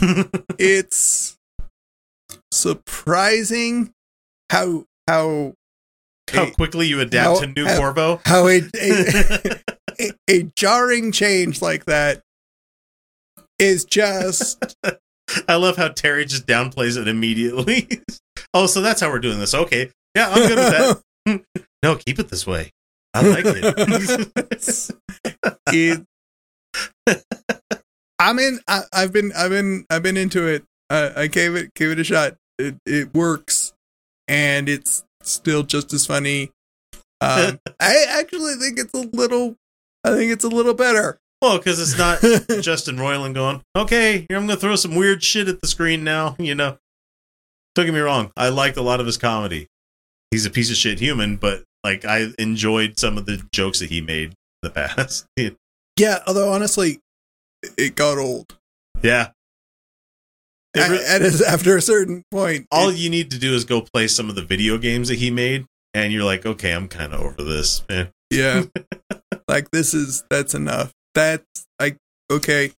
It's surprising how how how a- quickly you adapt how- to new how- corvo? how a, a, a, a jarring change like that is just i love how terry just downplays it immediately oh so that's how we're doing this okay yeah i'm good with that no keep it this way i like it it I'm in. I, I've been. I've been. I've been into it. I, I gave it. Gave it a shot. It it works, and it's still just as funny. Um, I actually think it's a little. I think it's a little better. Well, because it's not Justin Roiland going, okay, here I'm going to throw some weird shit at the screen now. You know, don't get me wrong. I liked a lot of his comedy. He's a piece of shit human, but like I enjoyed some of the jokes that he made in the past. yeah. Although honestly, it got old. yeah. It re- and it's after a certain point, all it- you need to do is go play some of the video games that he made, and you're like, okay, I'm kind of over this, man. yeah. Like this is that's enough. that's like okay.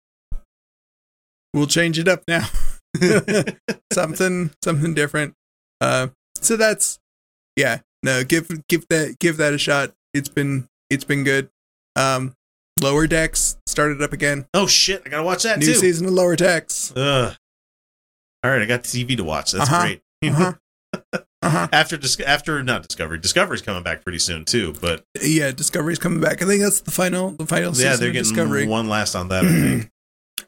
We'll change it up now. something something different. Uh so that's yeah, no, give give that give that a shot. It's been it's been good. Um Lower Decks started up again. Oh shit! I gotta watch that New too. season of Lower Decks. Ugh. All right, I got TV to watch. That's Uh-huh. great. Uh-huh. Uh-huh. after Dis- after not Discovery, Discovery's coming back pretty soon too. But Yeah, Discovery's coming back. I think that's the final the final season yeah, they're getting Discovery. one last on that. I think.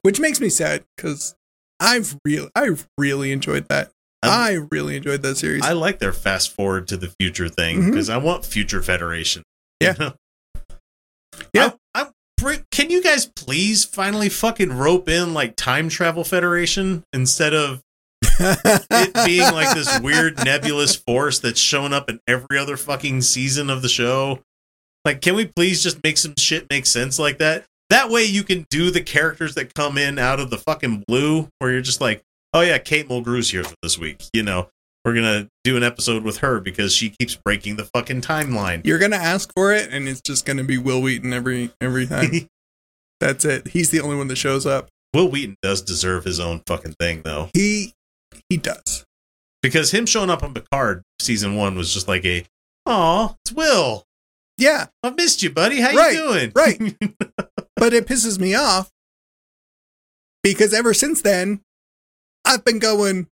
Which makes me sad because I've real I've really enjoyed that. Um, I really enjoyed that series. I like their fast forward to the future thing because I want future Federation. Yeah. You know? Yeah. I, I, can you guys please finally fucking rope in like time travel Federation instead of it being like this weird nebulous force that's shown up in every other fucking season of the show. Like, can we please just make some shit make sense like that? That way you can do the characters that come in out of the fucking blue, where you're just like, oh yeah, Kate Mulgrew's here for this week. You know, we're gonna do an episode with her because she keeps breaking the fucking timeline. You're gonna ask for it, and it's just gonna be Wil Wheaton every every time. That's it. He's the only one that shows up. Wil Wheaton does deserve his own fucking thing though, He he does. because him showing up on Picard season one was just like a, oh, it's Will. Yeah, I've missed you, buddy. How Right, you doing? right. but it pisses me off because ever since then, I've been going,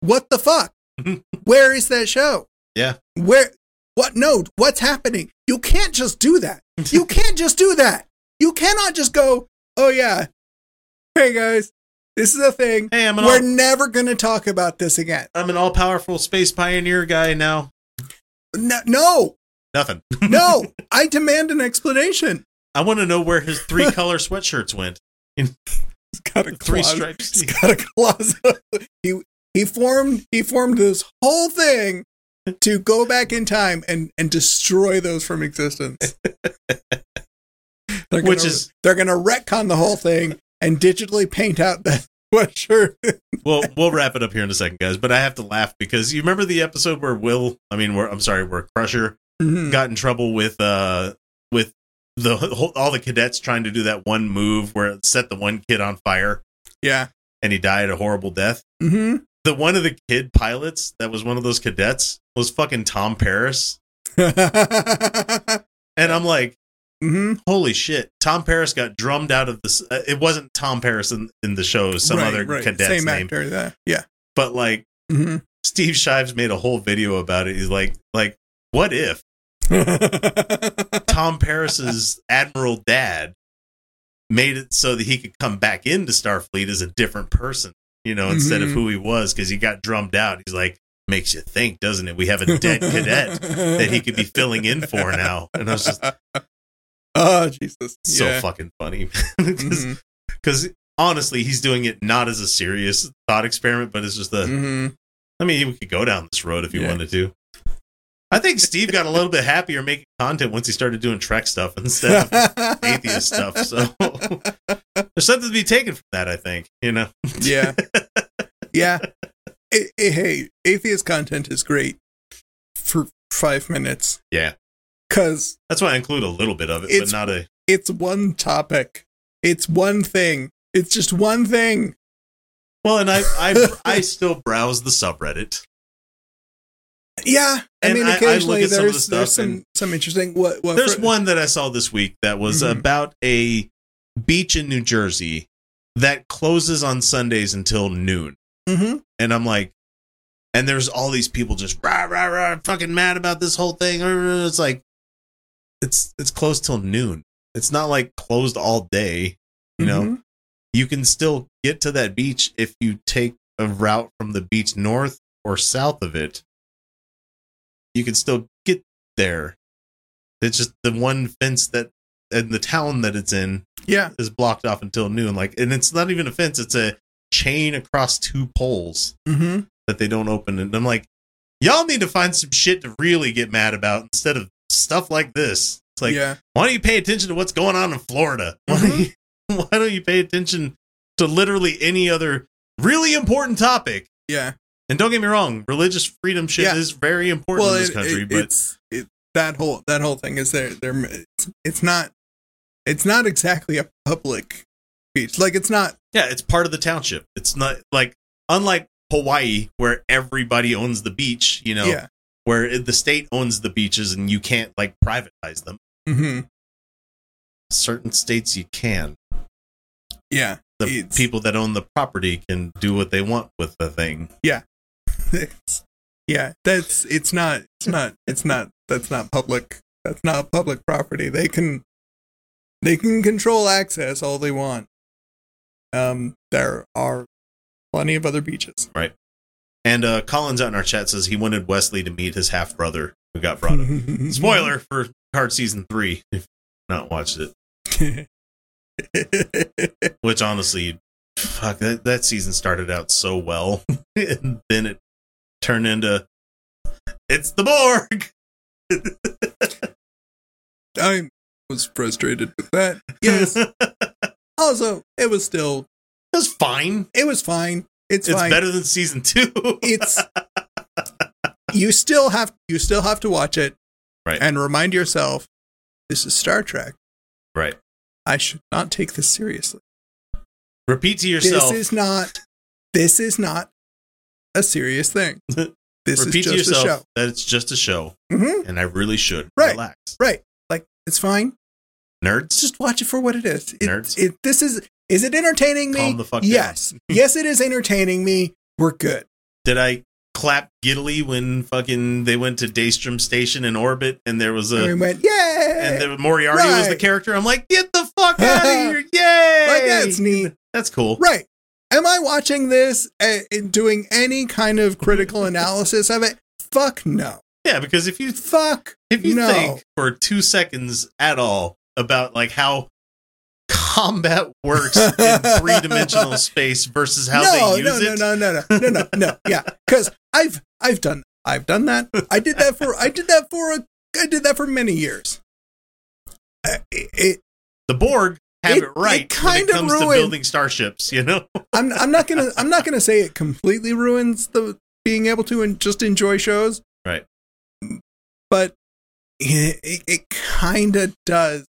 "What the fuck? Where is that show? Yeah. Where? What? No, what's happening? You can't just do that. You can't just do that. You cannot just go, oh yeah, hey guys, this is a thing. Hey, I'm an We're all, never going to talk about this again. I'm an all powerful space pioneer guy now. No, no, Nothing. no. I demand an explanation. I want to know where his three color sweatshirts went. He's got a Three closet. stripes. He's got a closet. he he formed he formed this whole thing to go back in time and and destroy those from existence. They're Which gonna- is- they're gonna retcon the whole thing and digitally paint out that sweatshirt. Well, we'll wrap it up here in a second, guys. But I have to laugh because you remember the episode where Will, I mean, where I'm sorry, where Crusher Mhm. got in trouble with uh with the whole, all the cadets trying to do that one move where it set the one kid on fire yeah. and he died a horrible death. hmm The one of the kid pilots that was one of those cadets was fucking Tom Paris, and I'm like, holy shit! Tom Paris got drummed out of this. Uh, it wasn't Tom Paris in, in the show, some Right, other right. cadet's Same name. actor. That yeah. But like hmm Steve Shives made a whole video about it. He's like, like, what if Tom Paris's admiral dad made it so that he could come back into Starfleet as a different person, you know, instead of Mhm. who he was because he got drummed out. He's like, makes you think, doesn't it? We have a dead cadet that he could be filling in for now. And I was just oh Jesus! so yeah. fucking funny because Mhm. honestly, he's doing it not as a serious thought experiment, but it's just a. Mhm. I mean, we could go down this road if you Yeah. wanted to. I think Steve got a little bit happier making content once he started doing Trek stuff instead of atheist stuff. So there's something to be taken from that. I think you know. yeah, yeah. Hey, atheist content is great for five minutes Yeah, because that's why I include a little bit of it, It's- but not a. it's one topic. It's one thing. It's just one thing. Well, and I I I still browse the subreddit. Yeah, I And mean, I- I look occasionally some the there's there's some some interesting. What, what There's for- one that I saw this week that was Mhm. about a beach in New Jersey that closes on Sundays until noon. Mhm. and I'm like, and there's all these people just rah rah rah, fucking mad about this whole thing. It's like, it's it's closed till noon. It's not like closed all day. You know, Mhm. you can still get to that beach if you take a route from the beach north or south of it. You can still get there. It's just the one fence that and the town that it's in Yeah, is blocked off until noon. Like, and it's not even a fence; it's a chain across two poles hmm that they don't open. And I'm like, y'all need to find some shit to really get mad about instead of stuff like this. It's like, yeah. why don't you pay attention to what's going on in Florida? Why, mm-hmm. don't you, why don't you pay attention to literally any other really important topic? Yeah. And don't get me wrong, religious freedom shit Yeah. is very important in this it- country, it- but it, that whole that whole thing is there. There, it's, it's not It's not exactly a public beach. Like it's not. Yeah, it's part of the township. It's not like unlike Hawaii where everybody owns the beach, you know, Yeah. Where the state owns the beaches and you can't like privatize them. hmm Certain states you can. Yeah. The people that own the property can do what they want with the thing. It's- yeah. That's. It's not. It's not. It's not. That's not public. That's not public property. They can. They can control access all they want. Um. There are plenty of other beaches. And uh Collins out in our chat says he wanted Wesley to meet his half brother who got brought up. Spoiler for Card Season 3 if you've not watched it. Which honestly, fuck that that season started out so well, and then it turned into it's the Borg. I was frustrated with that. Yes. also, it was still. It was fine. It was fine. It's, It's fine. better than season two. it's you still have you still have to watch it Right. and remind yourself this is Star Trek. right. I should not take this seriously. Repeat to yourself. This is not this is not a serious thing. This repeat is to just a yourself show. that it's just a show, Mhm. and I really should Right. relax. Right. Like it's fine. Nerds. Just watch it for what it is. It, Nerds. It, this is is it entertaining me? Calm the fuck down. yes. yes, it is entertaining me. We're good. Did I clap giddily when fucking they went to Daystrom Station in orbit and there was and we a went, yay! and the Moriarty was the character? I'm like, get the fuck out of here! Yay! like that's neat. That's cool. Right. Am I watching this and doing any kind of critical analysis of it? Fuck no. Yeah, because if you Fuck if you no. think for two seconds at all about like how combat works in three dimensional space versus how no, they use no, it. no, no, no, no, no, no. no. Yeah, because I've I've done I've done that. I did that for I did that for a I did that for many years. Uh, it, it The Borg have It- it, right it when it comes to building starships, you know? I'm I'm not gonna I'm not gonna say it completely ruins the being able to and just enjoy shows, Right. but it, it, it kind of does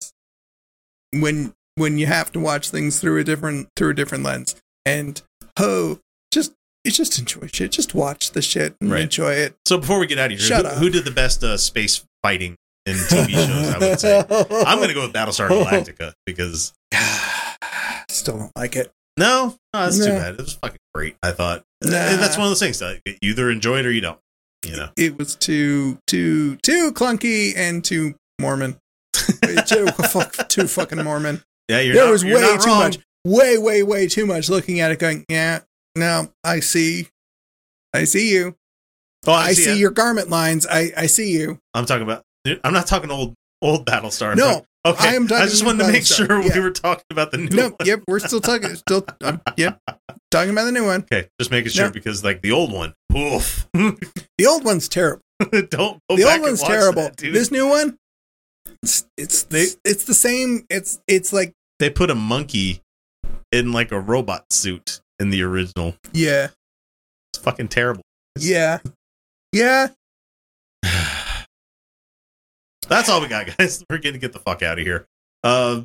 when when you have to watch things through a different through a different lens. And oh, just you just enjoy shit. Just watch the shit and Right. enjoy it. So before we get out of here, Shut who, up. who did the best uh, space fighting in TV shows? I would say I'm going to go with Battlestar Galactica because Still don't like it. no, no, that's too bad. It was fucking great. I thought Nah. And that's one of those things. Like, you either enjoy it or you don't. You know, It was too too too clunky and too Mormon. too, fuck, too fucking Mormon. Yeah, you're there not, was you're way too wrong. much, way, way, way too much looking at it, going, yeah, no, I see, I see you, Oh, I, see, see, it. your garment lines, I, I see you. I'm talking about. I'm not talking old old Battlestar. No, talking- okay. I am talking just wanted to make sure yeah. we were talking about the new No, one. yep, we're still talking, still, um, yep, talking about the new one. Okay, just making sure No. because like the old one, oof. The old one's terrible. don't go the old one's terrible. that, this new one, it's, it's it's the same. It's it's like they put a monkey in like a robot suit in the original. yeah, It's fucking terrible. yeah, yeah. That's all we got, guys. We're gonna get the fuck out of here. Uh,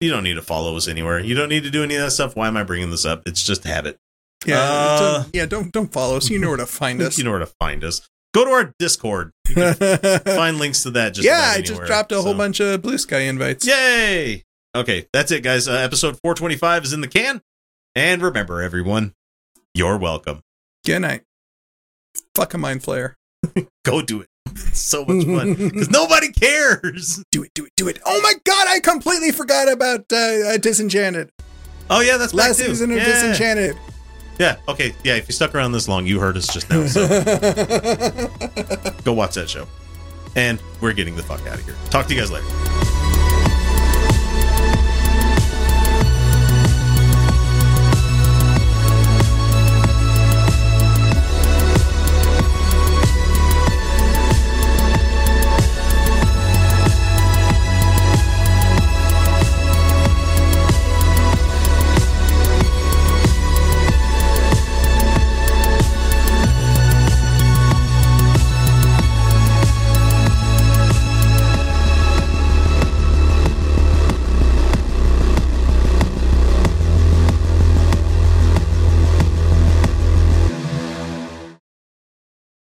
you don't need to follow us anywhere. You don't need to do any of that stuff. Why am I bringing this up? It's just habit. Yeah, Uh, don't, yeah. Don't don't follow us. You know where to find us. You know where to find us. Go to our Discord. You can find links to that. Just yeah, I just dropped a whole bunch of blue sky invites. Yay! Okay, that's it, guys. Uh, episode 425 is in the can. And remember, everyone, you're welcome. Good night. Fuck a mind flayer. Go do it. It's so much fun because nobody cares. Do it, do it, do it. Oh my god, I completely forgot about uh, uh, Disenchanted. Oh yeah, that's back Last too. season of yeah. Disenchanted. Yeah. Okay. Yeah. If you stuck around this long, you heard us just now. So go watch that show. And we're getting the fuck out of here. Talk to you guys later.